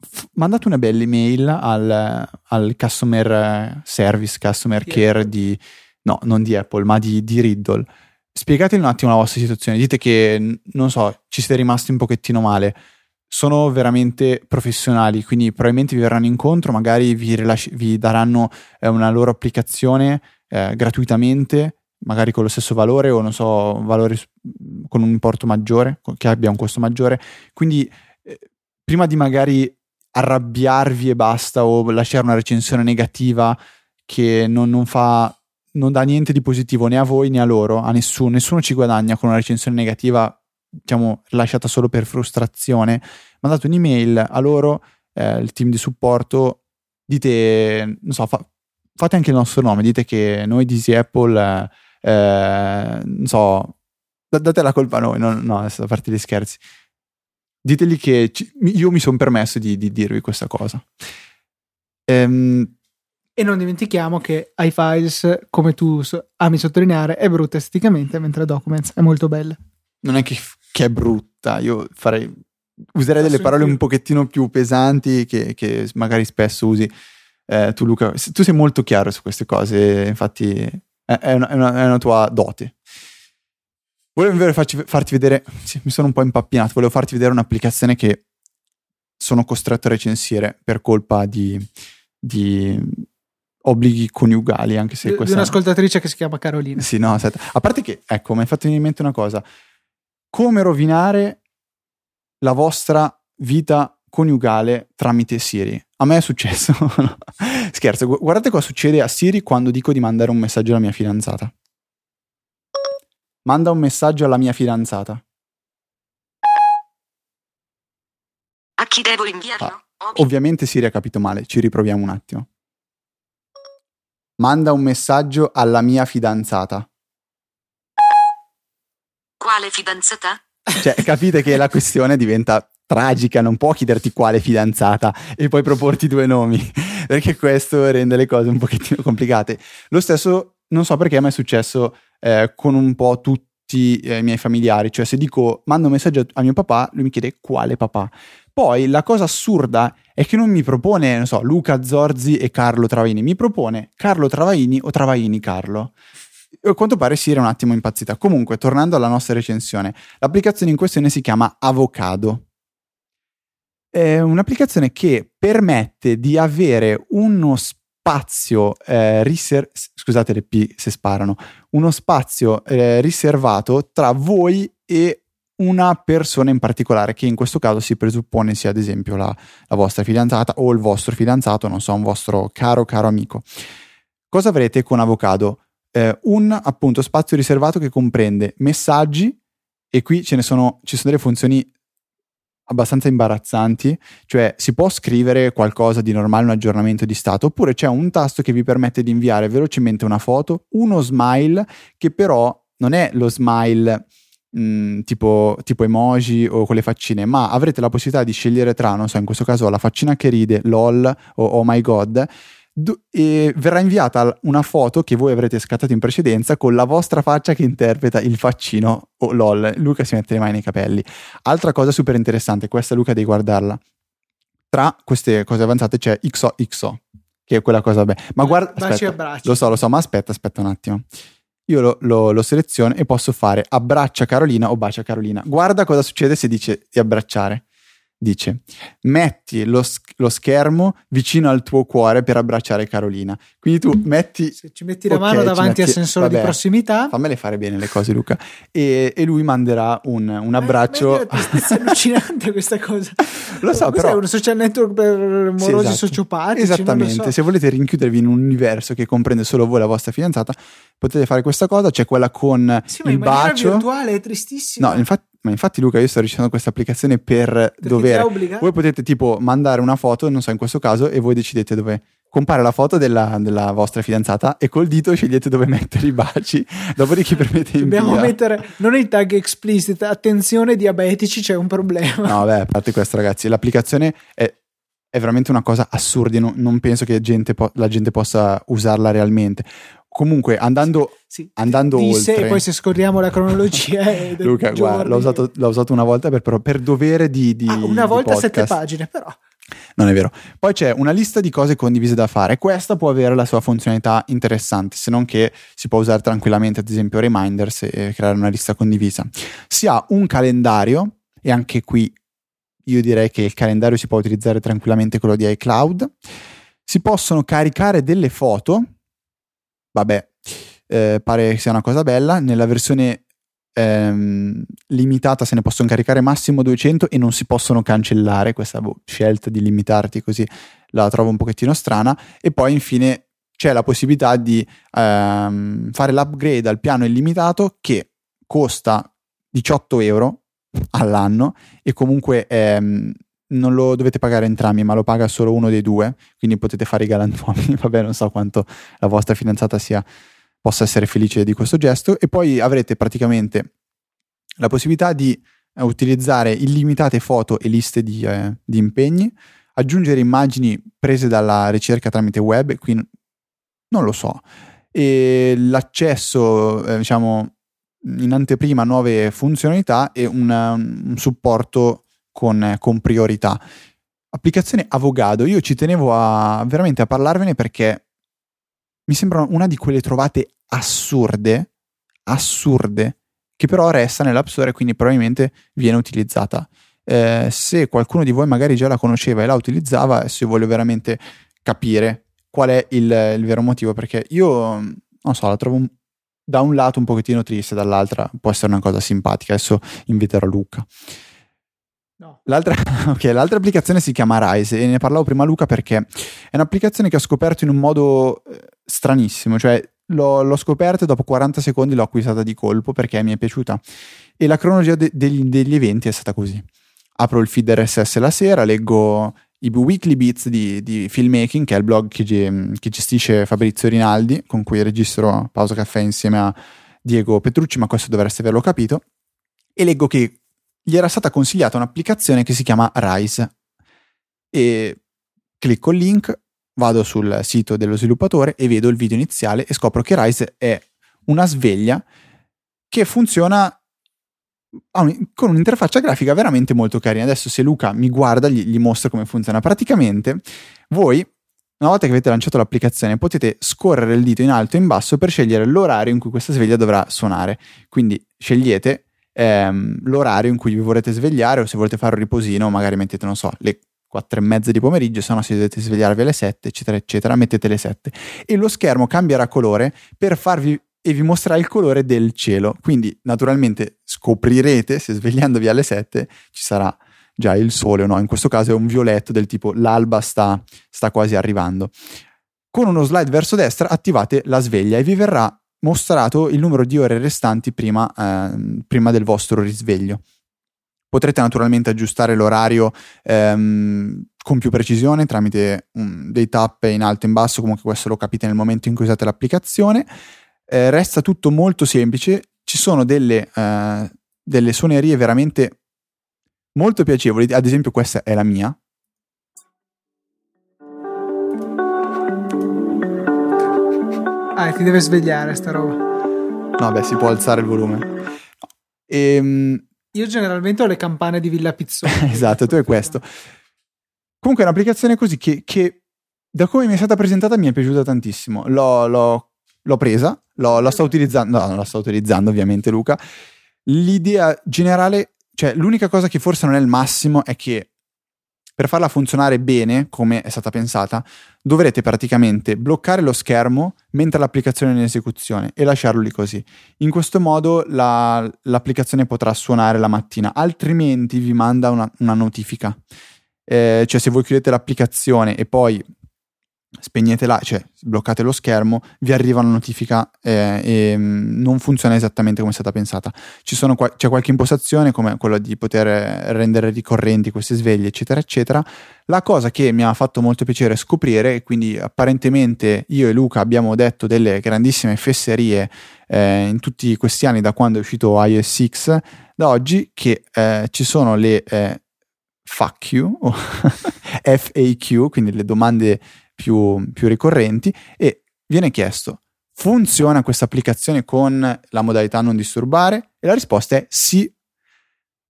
f- mandate una bella email al, al customer service, customer care di, no, non di Apple, ma di, di Riddle. Spiegateli un attimo la vostra situazione. Dite che, non so, ci siete rimasti un pochettino male. Sono veramente professionali, quindi probabilmente vi verranno incontro, magari vi, rilasci- vi daranno eh, una loro applicazione eh, gratuitamente, magari con lo stesso valore o non so, valore con un importo maggiore, che abbia un costo maggiore. Quindi eh, prima di magari arrabbiarvi e basta o lasciare una recensione negativa che non, non fa non dà niente di positivo né a voi né a loro, a nessuno, nessuno ci guadagna con una recensione negativa, diciamo, lasciata solo per frustrazione. Mandate un'email a loro, eh, il team di supporto, dite, non so, fa, fate anche il nostro nome, dite che noi di Apple, eh, non so, date la colpa a noi, no, no adesso a parte gli scherzi. Ditegli che ci, io mi sono permesso di, di, dirvi questa cosa. Ehm, e non dimentichiamo che iFiles, come tu ami sottolineare, è brutta esteticamente, mentre Documents è molto bella. Non è che, che è brutta, io farei, userei delle parole un pochettino più pesanti che, che magari spesso usi. Eh, tu Luca, tu sei molto chiaro su queste cose, infatti è, è, una, è, una, è una tua dote. Volevo farci, farti vedere, sì, mi sono un po' impappinato, volevo farti vedere un'applicazione che sono costretto a recensire per colpa di, di obblighi coniugali, anche se questa... Di un'ascoltatrice che si chiama Carolina. Sì, no, aspetta. A parte che, ecco, mi hai fatto venire in mente una cosa. Come rovinare la vostra vita coniugale tramite Siri? A me è successo. (laughs) Scherzo, guardate cosa succede a Siri quando dico di mandare un messaggio alla mia fidanzata. Manda un messaggio alla mia fidanzata. A chi devo inviarlo? Ah, ovviamente Siri ha capito male, ci riproviamo un attimo. Manda un messaggio alla mia fidanzata. Quale fidanzata? Cioè, capite che la questione diventa tragica, non può chiederti quale fidanzata e poi proporti due nomi, (laughs) perché questo rende le cose un pochettino complicate. Lo stesso, non so perché, ma è successo eh, con un po' tutti eh, i miei familiari, cioè se dico mando un messaggio a mio papà, lui mi chiede quale papà. Poi la cosa assurda è che non mi propone, non so, Luca Zorzi e Carlo Travaini, mi propone Carlo Travaini o Travaini Carlo. A quanto pare si era un attimo impazzita. Comunque, tornando alla nostra recensione, l'applicazione in questione si chiama Avocado. È un'applicazione che permette di avere uno spazio eh, riser- scusate le P se sparano, uno spazio eh, riservato tra voi e una persona in particolare, che in questo caso si presuppone sia ad esempio la, la, vostra fidanzata o il vostro fidanzato, non so, un vostro caro caro amico. Cosa avrete con Avocado? Eh, un appunto spazio riservato che comprende messaggi e qui ce ne sono, ci sono delle funzioni abbastanza imbarazzanti, cioè si può scrivere qualcosa di normale, un aggiornamento di stato, oppure c'è un tasto che vi permette di inviare velocemente una foto, uno smile che però non è lo smile mh, mm, tipo, tipo, emoji o con le faccine, ma avrete la possibilità di scegliere tra, non so, in questo caso la faccina che ride, lol o oh my god, e verrà inviata una foto che voi avrete scattato in precedenza con la vostra faccia che interpreta il faccino o oh, lol. Luca si mette le mani nei capelli. Altra cosa super interessante, questa Luca devi guardarla. Tra queste cose avanzate c'è XOXO, che è quella cosa bella. Ma guarda, aspetta, lo so, lo so, ma aspetta, aspetta un attimo io lo, lo, lo, seleziono e posso fare abbraccia Carolina o bacia Carolina. Guarda cosa succede se dice di abbracciare. Dice, metti lo, lo schermo vicino al tuo cuore per abbracciare Carolina. Quindi tu metti... Se ci metti la okay, mano davanti metti, al sensore vabbè, di prossimità... Fammele fare bene le cose Luca. E, e lui manderà un, un abbraccio... Eh, è allucinante questa cosa. (laughs) Lo so, però... un social network per morosi sì, esatto. sociopatici? Esattamente. So. Se volete rinchiudervi in un universo che comprende solo voi e la vostra fidanzata, potete fare questa cosa. C'è quella con sì, il bacio... virtuale, è tristissimo. No, infatti ma infatti Luca io sto ricercando questa applicazione per dovere. Voi potete tipo mandare una foto, non so in questo caso, e voi decidete dove compare la foto della, della vostra fidanzata e col dito scegliete dove mettere i baci, (laughs) dopodiché premete in Dobbiamo via. mettere, non il tag explicit, attenzione diabetici c'è un problema. No vabbè, a parte questo ragazzi, l'applicazione è, è veramente una cosa assurda, non, non penso che gente po- la gente possa usarla realmente. Comunque, andando, sì, andando disse, oltre... E poi se scorriamo la cronologia... (laughs) Luca, guarda, l'ho usato, l'ho usato, una volta per, per dovere di, di ah, Una volta di sette pagine, però... Non è vero. Poi c'è una lista di cose condivise da fare. Questa può avere la sua funzionalità interessante, se non che si può usare tranquillamente, ad esempio, Reminders e creare una lista condivisa. Si ha un calendario, e anche qui io direi che il calendario si può utilizzare tranquillamente quello di iCloud. Si possono caricare delle foto vabbè, eh, pare sia una cosa bella. Nella versione ehm, limitata se ne possono caricare massimo 200 e non si possono cancellare. Questa boh, scelta di limitarti così la trovo un pochettino strana. E poi infine c'è la possibilità di ehm, fare l'upgrade al piano illimitato che costa 18 euro all'anno e comunque ehm, non lo dovete pagare entrambi, ma lo paga solo uno dei due, quindi potete fare i galantuomini. (laughs) Vabbè, non so quanto la vostra fidanzata sia, possa essere felice di questo gesto. E poi avrete praticamente la possibilità di eh, utilizzare illimitate foto e liste di, eh, di impegni, aggiungere immagini prese dalla ricerca tramite web, qui non lo so, e l'accesso, eh, diciamo, in anteprima nuove funzionalità e una, un supporto con, con, priorità. Applicazione Avogado, io ci tenevo a, veramente a parlarvene perché mi sembra una di quelle trovate assurde, assurde, che però resta nell'App Store e quindi probabilmente viene utilizzata. Eh, se qualcuno di voi magari già la conosceva e la utilizzava, se voglio veramente capire qual è il, il vero motivo, perché io non so, la trovo un, da un lato un pochettino triste, dall'altra può essere una cosa simpatica. Adesso inviterò Luca. No. L'altra, (laughs) okay, l'altra, applicazione si chiama Rise e ne parlavo prima Luca perché è un'applicazione che ho scoperto in un modo eh, stranissimo, cioè l'ho, l'ho scoperta e dopo 40 secondi l'ho acquistata di colpo perché mi è piaciuta e la cronologia de- degli, degli eventi è stata così. Apro il feed RSS la sera, leggo i Weekly Beats di, di, Filmmaking, che è il blog che, che, gestisce Fabrizio Rinaldi, con cui registro Pausa Caffè insieme a Diego Petrucci, ma questo dovreste averlo capito, e leggo che gli era stata consigliata un'applicazione che si chiama Rise. E clicco il link, vado sul sito dello sviluppatore e vedo il video iniziale e scopro che Rise è una sveglia che funziona un, con un'interfaccia grafica veramente molto carina. Adesso se Luca mi guarda gli, gli mostro come funziona. Praticamente voi una volta che avete lanciato l'applicazione potete scorrere il dito in alto e in basso per scegliere l'orario in cui questa sveglia dovrà suonare. Quindi scegliete ehm, l'orario in cui vi vorrete svegliare o se volete fare un riposino magari mettete, non so, le 4 e mezza di pomeriggio, se no se dovete svegliarvi alle 7, eccetera, eccetera, mettete le 7. E lo schermo cambierà colore per farvi e vi mostrerà il colore del cielo. Quindi, naturalmente, scoprirete se svegliandovi alle 7 ci sarà già il sole o no. In questo caso è un violetto del tipo l'alba sta, sta quasi arrivando. Con uno slide verso destra attivate la sveglia e vi verrà mostrato il numero di ore restanti prima, eh, prima del vostro risveglio. Potrete naturalmente aggiustare l'orario ehm, con più precisione tramite um, dei tap in alto e in basso, comunque questo lo capite nel momento in cui usate l'applicazione eh, resta tutto molto semplice, ci sono delle, eh, delle suonerie veramente molto piacevoli, ad esempio questa è la mia. Ah, ti deve svegliare sta roba. No, beh, si può alzare il volume. Ehm... Io generalmente ho le campane di Villa Pizzone. (laughs) esatto, tu hai questo. Comunque è un'applicazione così che, che, da come mi è stata presentata mi è piaciuta tantissimo. L'ho, l'ho, l'ho presa, Lo, la sto utilizzando, no, non la sto utilizzando ovviamente Luca. L'idea generale, cioè l'unica cosa che forse non è il massimo è che per farla funzionare bene, come è stata pensata, dovrete praticamente bloccare lo schermo mentre l'applicazione è in esecuzione e lasciarlo lì così. In questo modo la, l'applicazione potrà suonare la mattina, altrimenti vi manda una, una notifica. Eh, cioè se voi chiudete l'applicazione e poi spegnetela, cioè bloccate lo schermo, vi arriva una notifica eh, e mm, non funziona esattamente come è stata pensata. Qua- c'è qualche impostazione come quella di poter rendere ricorrenti queste sveglie, eccetera, eccetera. La cosa che mi ha fatto molto piacere scoprire, quindi apparentemente io e Luca abbiamo detto delle grandissime fesserie eh, in tutti questi anni da quando è uscito iOS 6, da oggi che eh, ci sono le eh, FAQ, o FAQ, quindi le domande più, più ricorrenti e viene chiesto funziona questa applicazione con la modalità non disturbare? E la risposta è sì.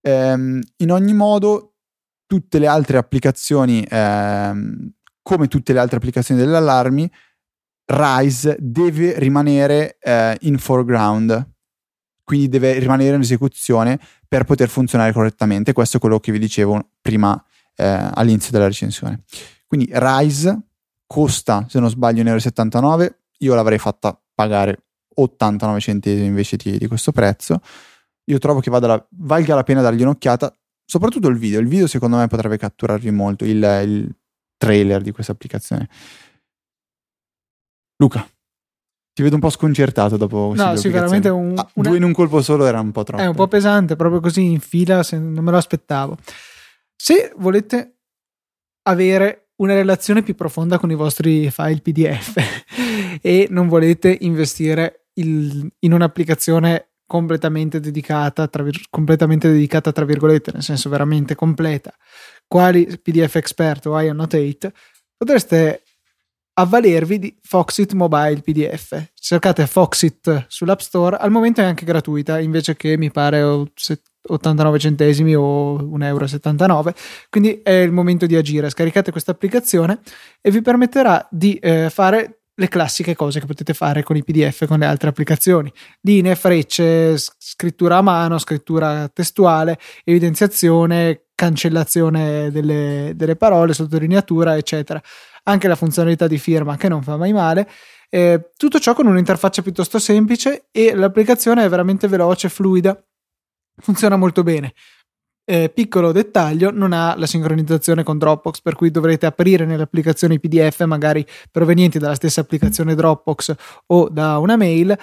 Ehm, in ogni modo, tutte le altre applicazioni, ehm, come tutte le altre applicazioni delle allarmi, Rise deve rimanere eh, in foreground, quindi deve rimanere in esecuzione per poter funzionare correttamente. Questo è quello che vi dicevo prima eh, all'inizio della recensione. Quindi Rise costa, se non sbaglio, 1,79 euro, io l'avrei fatta pagare 89 centesimi invece di, di questo prezzo. Io trovo che la, valga la pena dargli un'occhiata, soprattutto il video. Il video secondo me potrebbe catturarvi molto, il, il trailer di questa applicazione. Luca, ti vedo un po' sconcertato dopo No, sicuramente un, ah, una... due in un colpo solo era un po' troppo. È un po' pesante, proprio così in fila, non me lo aspettavo. Se volete avere una relazione più profonda con i vostri file PDF (laughs) e non volete investire il, in un'applicazione completamente dedicata, tra, completamente dedicata tra virgolette, nel senso veramente completa, quali PDF Expert o iAnnotate, potreste avvalervi di Foxit Mobile PDF. Cercate Foxit sull'App Store, al momento è anche gratuita, invece che mi pare 89 centesimi o 1,79 euro. Quindi è il momento di agire. Scaricate questa applicazione e vi permetterà di eh, fare le classiche cose che potete fare con i PDF con le altre applicazioni. Linee, frecce, scrittura a mano, scrittura testuale, evidenziazione, cancellazione delle, delle parole, sottolineatura, eccetera. Anche la funzionalità di firma che non fa mai male. Eh, tutto ciò con un'interfaccia piuttosto semplice e l'applicazione è veramente veloce, fluida, funziona molto bene. Eh, piccolo dettaglio, non ha la sincronizzazione con Dropbox, per cui dovrete aprire nelle applicazioni PDF, magari provenienti dalla stessa applicazione Dropbox o da una mail,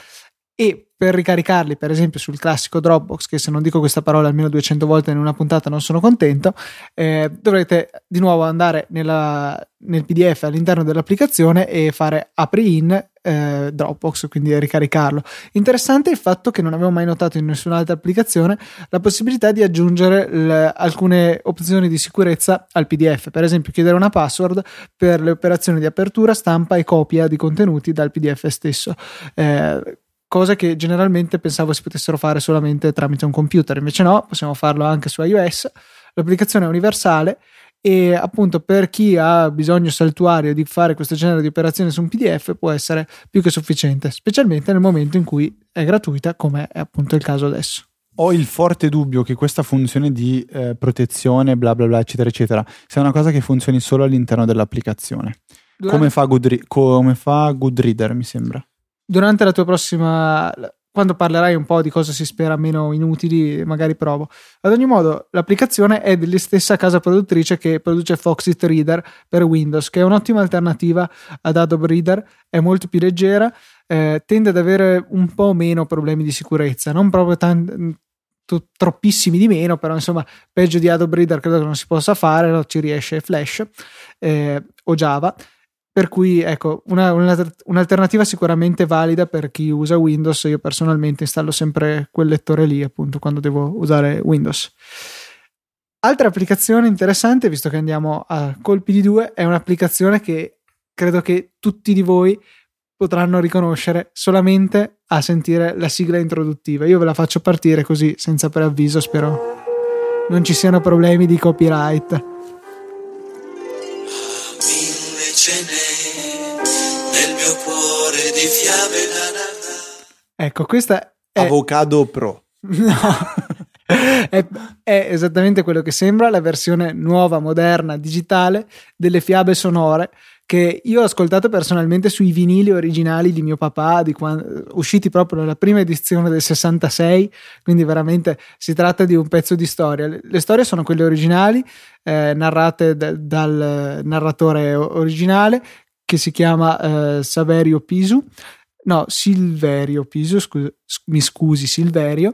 e per ricaricarli, per esempio, sul classico Dropbox, che se non dico questa parola almeno 200 volte in una puntata non sono contento, eh, dovrete di nuovo andare nella, nel PDF all'interno dell'applicazione e fare apri in eh, Dropbox, quindi ricaricarlo. Interessante il fatto che non avevo mai notato in nessun'altra applicazione la possibilità di aggiungere l- alcune opzioni di sicurezza al PDF, per esempio chiedere una password per le operazioni di apertura, stampa e copia di contenuti dal PDF stesso. Eh, cosa che generalmente pensavo si potessero fare solamente tramite un computer, invece no, possiamo farlo anche su iOS. L'applicazione è universale e appunto per chi ha bisogno saltuario di fare questo genere di operazioni su un PDF può essere più che sufficiente, specialmente nel momento in cui è gratuita, come è appunto il caso adesso. Ho il forte dubbio che questa funzione di eh, protezione, bla bla bla, eccetera, eccetera, sia una cosa che funzioni solo all'interno dell'applicazione. Durante... Come, fa Goodre- come fa Goodreader, mi sembra. Durante la tua prossima quando parlerai un po' di cosa si spera meno inutili, magari provo. Ad ogni modo, l'applicazione è della stessa casa produttrice che produce Foxit Reader per Windows, che è un'ottima alternativa ad Adobe Reader, è molto più leggera, eh, tende ad avere un po' meno problemi di sicurezza, non proprio tanti troppissimi di meno, però insomma peggio di Adobe Reader credo che non si possa fare, ci riesce Flash eh, o Java per cui ecco, una, una, un'alternativa sicuramente valida per chi usa Windows. Io personalmente installo sempre quel lettore lì, appunto, quando devo usare Windows. Altra applicazione interessante, visto che andiamo a colpi di due, è un'applicazione che credo che tutti di voi potranno riconoscere solamente a sentire la sigla introduttiva. Io ve la faccio partire così, senza preavviso, spero non ci siano problemi di copyright. Di fiabe da Ecco, questa è... Avocado Pro. No. (laughs) è, è, esattamente quello che sembra la versione nuova, moderna, digitale delle fiabe sonore che io ho ascoltato personalmente sui vinili originali di mio papà, di quando, usciti proprio nella prima edizione del 66, quindi veramente si tratta di un pezzo di storia. Le, le storie sono quelle originali, eh, narrate d- dal narratore originale, che si chiama eh, Saverio Pisu, no, Silverio Pisu, scu- mi scusi Silverio,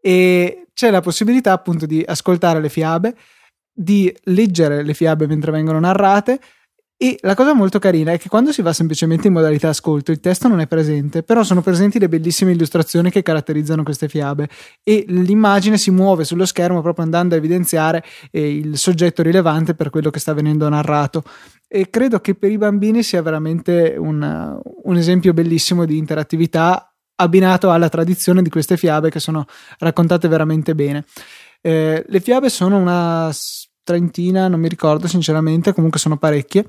e c'è la possibilità appunto di ascoltare le fiabe, di leggere le fiabe mentre vengono narrate, e la cosa molto carina è che quando si va semplicemente in modalità ascolto, il testo non è presente, però sono presenti le bellissime illustrazioni che caratterizzano queste fiabe. E l'immagine si muove sullo schermo proprio andando a evidenziare eh, il soggetto rilevante per quello che sta venendo narrato. E credo che per i bambini sia veramente un, un esempio bellissimo di interattività abbinato alla tradizione di queste fiabe che sono raccontate veramente bene. Eh, le fiabe sono una trentina, non mi ricordo sinceramente, comunque sono parecchie.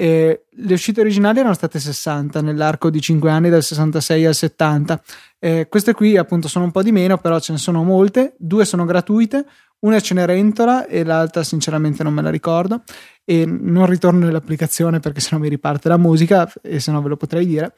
Eh, le uscite originali erano state 60 nell'arco di 5 anni dal 66 al 70. Eh, queste qui appunto sono un po' di meno, però ce ne sono molte. Due sono gratuite, una è Cenerentola e l'altra sinceramente non me la ricordo. E non ritorno nell'applicazione perché sennò mi riparte la musica e se no ve lo potrei dire.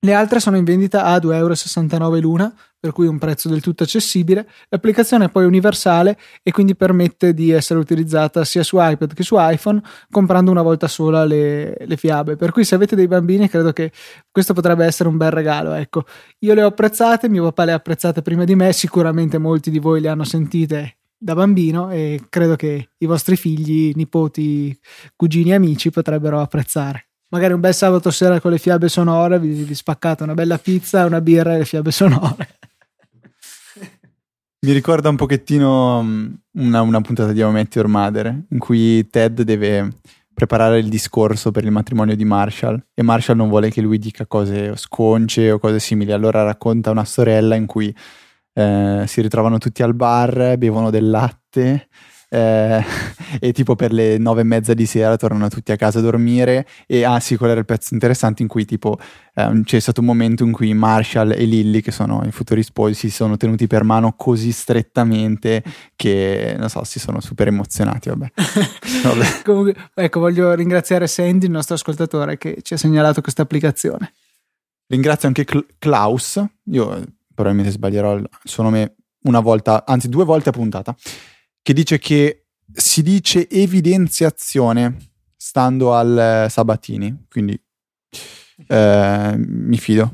Le altre sono in vendita a 2,69 euro l'una, per cui un prezzo del tutto accessibile. L'applicazione è poi universale e quindi permette di essere utilizzata sia su iPad che su iPhone, comprando una volta sola le, le fiabe. Per cui se avete dei bambini credo che questo potrebbe essere un bel regalo. Ecco, io le ho apprezzate, mio papà le ha apprezzate prima di me, sicuramente molti di voi le hanno sentite da bambino e credo che i vostri figli, nipoti, cugini amici potrebbero apprezzare magari un bel sabato sera con le fiabe sonore, vi, vi spaccate una bella pizza, una birra e le fiabe sonore. Mi ricorda un pochettino mm, una, una puntata di How Your Mother in cui Ted deve preparare il discorso per il matrimonio di Marshall e Marshall non vuole che lui dica cose sconce o cose simili, allora racconta una sorella in cui eh, si ritrovano tutti al bar, bevono del latte eh, (laughs) e tipo per le nove e mezza di sera tornano tutti a casa a dormire e ah sì, quello era il pezzo interessante in cui tipo eh, c'è stato un momento in cui Marshall e Lily, che sono i futuri sposi, si sono tenuti per mano così strettamente che, non so, si sono super emozionati, vabbè. (laughs) vabbè. Comunque, ecco, voglio ringraziare Sandy, il nostro ascoltatore, che ci ha segnalato questa applicazione. Ringrazio anche Cl- Klaus, io probabilmente sbaglierò il suo nome una volta, anzi due volte a puntata, che dice che si dice evidenziazione stando al Sabatini, quindi eh, mi fido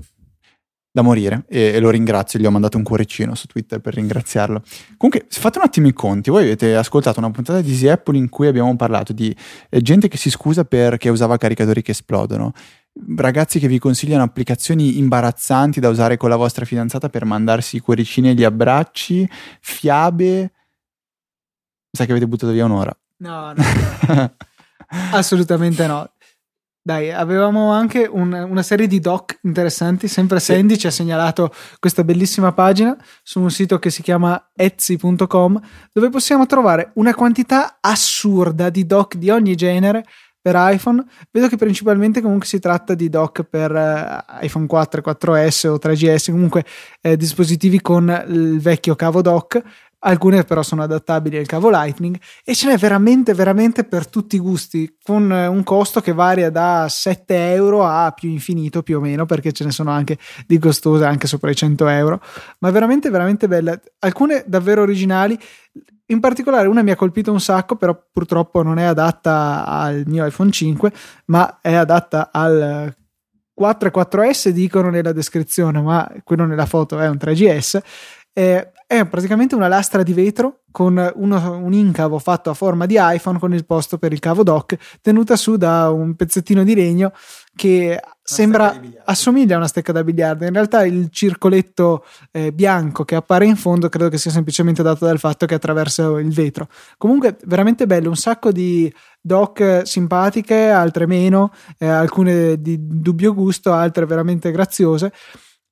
da morire e, e, lo ringrazio, gli ho mandato un cuoricino su Twitter per ringraziarlo. Comunque, fate un attimo i conti, voi avete ascoltato una puntata di Easy Apple in cui abbiamo parlato di eh, gente che si scusa perché usava caricatori che esplodono, ragazzi che vi consigliano applicazioni imbarazzanti da usare con la vostra fidanzata per mandarsi i cuoricini e gli abbracci, fiabe. Sa che avete buttato via un'ora. No, no. (laughs) Assolutamente no. Dai, avevamo anche un, una serie di doc interessanti. Sempre sì. Sandy ci ha segnalato questa bellissima pagina su un sito che si chiama etsy.com dove possiamo trovare una quantità assurda di doc di ogni genere per iPhone. Vedo che principalmente comunque si tratta di dock per uh, iPhone 4, 4S o 3GS, comunque eh, dispositivi con il vecchio cavo dock. Alcune però sono adattabili al cavo Lightning e ce n'è veramente, veramente per tutti i gusti, con uh, un costo che varia da 7 euro a più infinito più o meno, perché ce ne sono anche di costose, anche sopra i 100 euro, ma veramente, veramente belle. Alcune davvero originali. In particolare una mi ha colpito un sacco, però purtroppo non è adatta al mio iPhone 5, ma è adatta al 4 e 4S dicono nella descrizione, ma quello nella foto è un 3GS. Eh, è praticamente una lastra di vetro con uno, un incavo fatto a forma di iPhone con il posto per il cavo dock tenuta su da un pezzettino di legno che una sembra assomiglia a una stecca da biliardo. In realtà il circoletto eh, bianco che appare in fondo credo che sia semplicemente dato dal fatto che attraversa il vetro. Comunque veramente bello, un sacco di dock simpatiche, altre meno, eh, alcune di dubbio gusto, altre veramente graziose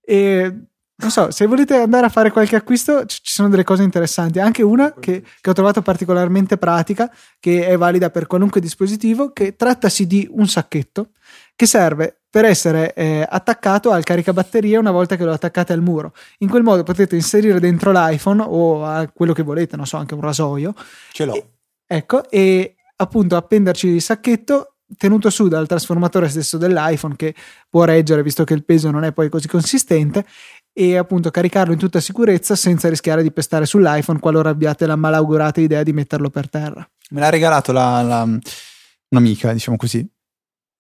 e non so, se volete andare a fare qualche acquisto ci sono delle cose interessanti, anche una che, che, ho trovato particolarmente pratica, che è valida per qualunque dispositivo, che trattasi di un sacchetto che serve per essere eh, attaccato al caricabatterie una volta che lo attaccate al muro. In quel modo potete inserire dentro l'iPhone o a quello che volete, non so, anche un rasoio. Ce l'ho. E, ecco, e appunto appenderci il sacchetto tenuto su dal trasformatore stesso dell'iPhone che può reggere visto che il peso non è poi così consistente e appunto caricarlo in tutta sicurezza senza rischiare di pestare sull'iPhone qualora abbiate la malaugurata idea di metterlo per terra. Me l'ha regalato la, la, un'amica, diciamo così,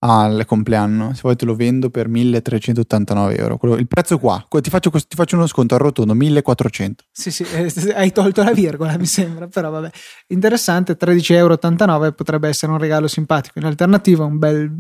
al compleanno. Se vuoi te lo vendo per 1389 euro. Quello, il prezzo qua, ti faccio, ti faccio, uno sconto arrotondo, 1400. Sì, sì, eh, hai tolto la virgola, mi sembra, però vabbè. Interessante, 13,89 euro potrebbe essere un regalo simpatico. In alternativa un bel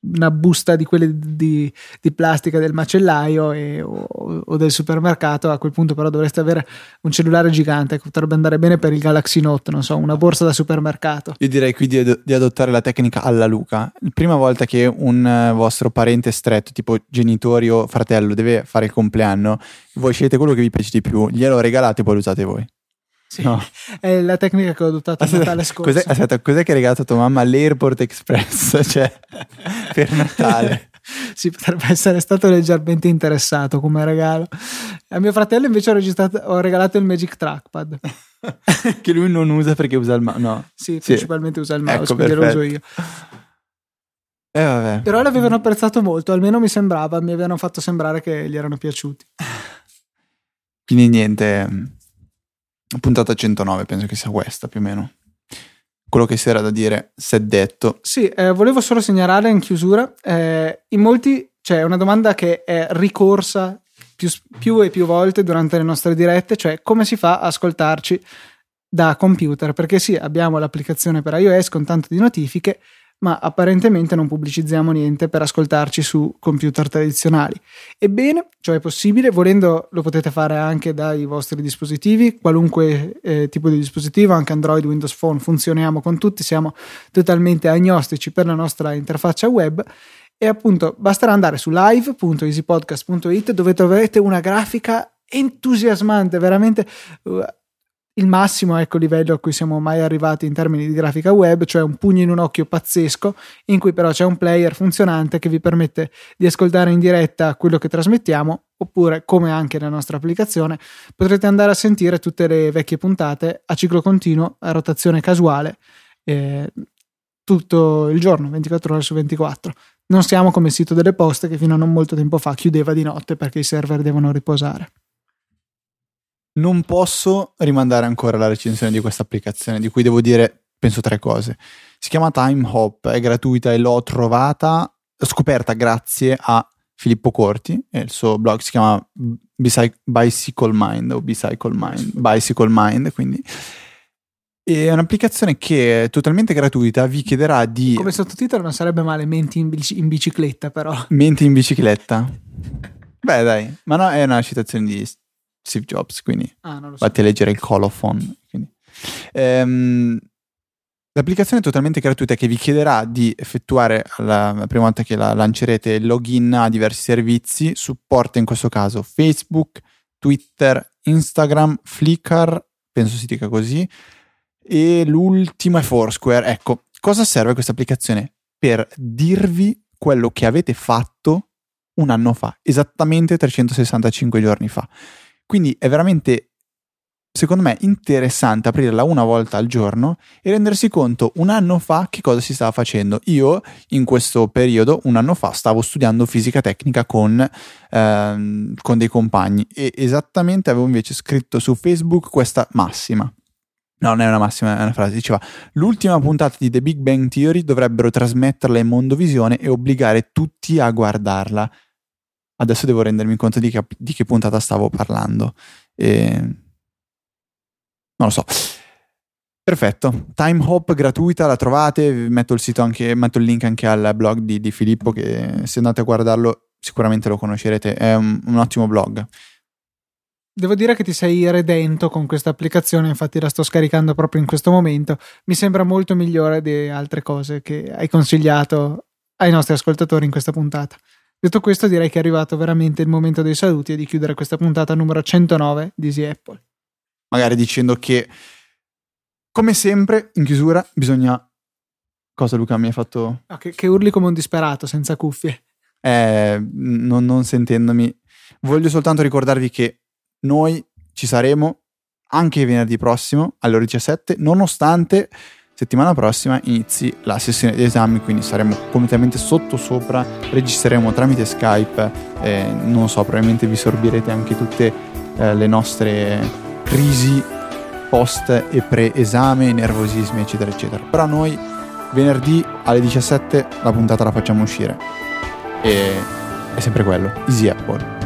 una busta di quelle di, di plastica del macellaio e, o, o, del supermercato, a quel punto però dovreste avere un cellulare gigante, potrebbe andare bene per il Galaxy Note, non so, una borsa da supermercato. Io direi qui di, di adottare la tecnica alla Luca. La prima volta che un uh, vostro parente stretto, tipo genitori o fratello, deve fare il compleanno, voi scegliete quello che vi piace di più, glielo regalate e poi lo usate voi. Sì, no. è la tecnica che ho adottato aspetta, Natale scorso. Cos'è, aspetta, cos'è che hai regalato a tua mamma l'Airport Express? (laughs) Cioè, per Natale. (laughs) sì, potrebbe essere stato leggermente interessato come regalo. A mio fratello invece ho, ho regalato il Magic Trackpad. (laughs) che lui non usa perché usa il mouse. No. Sì, sì, principalmente usa il mouse, ecco, quindi perfetto. lo uso io. Eh, Però l'avevano apprezzato molto, almeno mi sembrava, mi avevano fatto sembrare che gli erano piaciuti. Quindi niente puntata 109 penso che sia questa più o meno. Quello che si era da dire si è detto. Sì eh, volevo solo segnalare in chiusura eh, in molti cioè una domanda che è ricorsa più, più, e più volte durante le nostre dirette cioè come si fa a ascoltarci da computer? Perché sì abbiamo l'applicazione per iOS con tanto di notifiche ma apparentemente non pubblicizziamo niente per ascoltarci su computer tradizionali. Ebbene, ciò è possibile, volendo lo potete fare anche dai vostri dispositivi, qualunque eh, tipo di dispositivo, anche Android, Windows Phone, funzioniamo con tutti, siamo totalmente agnostici per la nostra interfaccia web e appunto basterà andare su live.easypodcast.it dove troverete una grafica entusiasmante, veramente uh, il massimo ecco, livello a cui siamo mai arrivati in termini di grafica web, cioè un pugno in un occhio pazzesco, in cui però c'è un player funzionante che vi permette di ascoltare in diretta quello che trasmettiamo, oppure, come anche nella nostra applicazione, potrete andare a sentire tutte le vecchie puntate a ciclo continuo, a rotazione casuale, eh, tutto il giorno, 24 ore su 24. Non siamo come il sito delle poste che fino a non molto tempo fa chiudeva di notte perché i server devono riposare non posso rimandare ancora la recensione di questa applicazione, di cui devo dire, penso tre cose. Si chiama Time Hop, è gratuita e l'ho trovata, scoperta grazie a Filippo Corti e il suo blog si chiama Bicycle Mind o Bicycle Mind, Bicycle Mind, quindi è un'applicazione che è totalmente gratuita, vi chiederà di... Come sottotitolo non sarebbe male, menti in, bici- in bicicletta però. Menti in bicicletta. Beh dai, ma no, è una citazione di Steve Jobs, quindi ah, so. vatti a leggere il colophon. Ehm, l'applicazione è totalmente gratuita che vi chiederà di effettuare la, la, prima volta che la lancerete il login a diversi servizi, supporta in questo caso Facebook, Twitter, Instagram, Flickr, penso si dica così, e l'ultimo è Foursquare. Ecco, cosa serve questa applicazione? Per dirvi quello che avete fatto un anno fa, esattamente 365 giorni fa. Quindi è veramente, secondo me, interessante aprirla una volta al giorno e rendersi conto un anno fa che cosa si stava facendo. Io in questo periodo, un anno fa, stavo studiando fisica tecnica con, ehm, con dei compagni e esattamente avevo invece scritto su Facebook questa massima. No, non è una massima, è una frase. Diceva: L'ultima puntata di The Big Bang Theory dovrebbero trasmetterla in mondovisione e obbligare tutti a guardarla adesso devo rendermi conto di che, di che puntata stavo parlando. E... Non lo so. Perfetto, Time Hop gratuita, la trovate, metto il, anche, metto il link anche al blog di, di, Filippo che se andate a guardarlo sicuramente lo conoscerete, è un, un ottimo blog. Devo dire che ti sei redento con questa applicazione, infatti la sto scaricando proprio in questo momento. Mi sembra molto migliore di altre cose che hai consigliato ai nostri ascoltatori in questa puntata. Detto questo, direi che è arrivato veramente il momento dei saluti e di chiudere questa puntata numero 109 di Easy Apple. Magari dicendo che, come sempre, in chiusura bisogna. Cosa Luca mi ha fatto? Ah, che, che, urli come un disperato, senza cuffie. Eh, non, non sentendomi. Voglio soltanto ricordarvi che noi ci saremo anche venerdì prossimo alle ore 17, nonostante settimana prossima inizi la sessione di esami, quindi saremo completamente sotto sopra, registreremo tramite Skype, eh, non so, probabilmente vi sorbirete anche tutte eh, le nostre crisi post e pre-esame, nervosismi, eccetera, eccetera. Però noi venerdì alle 17 la puntata la facciamo uscire. E è sempre quello, Easy Apple.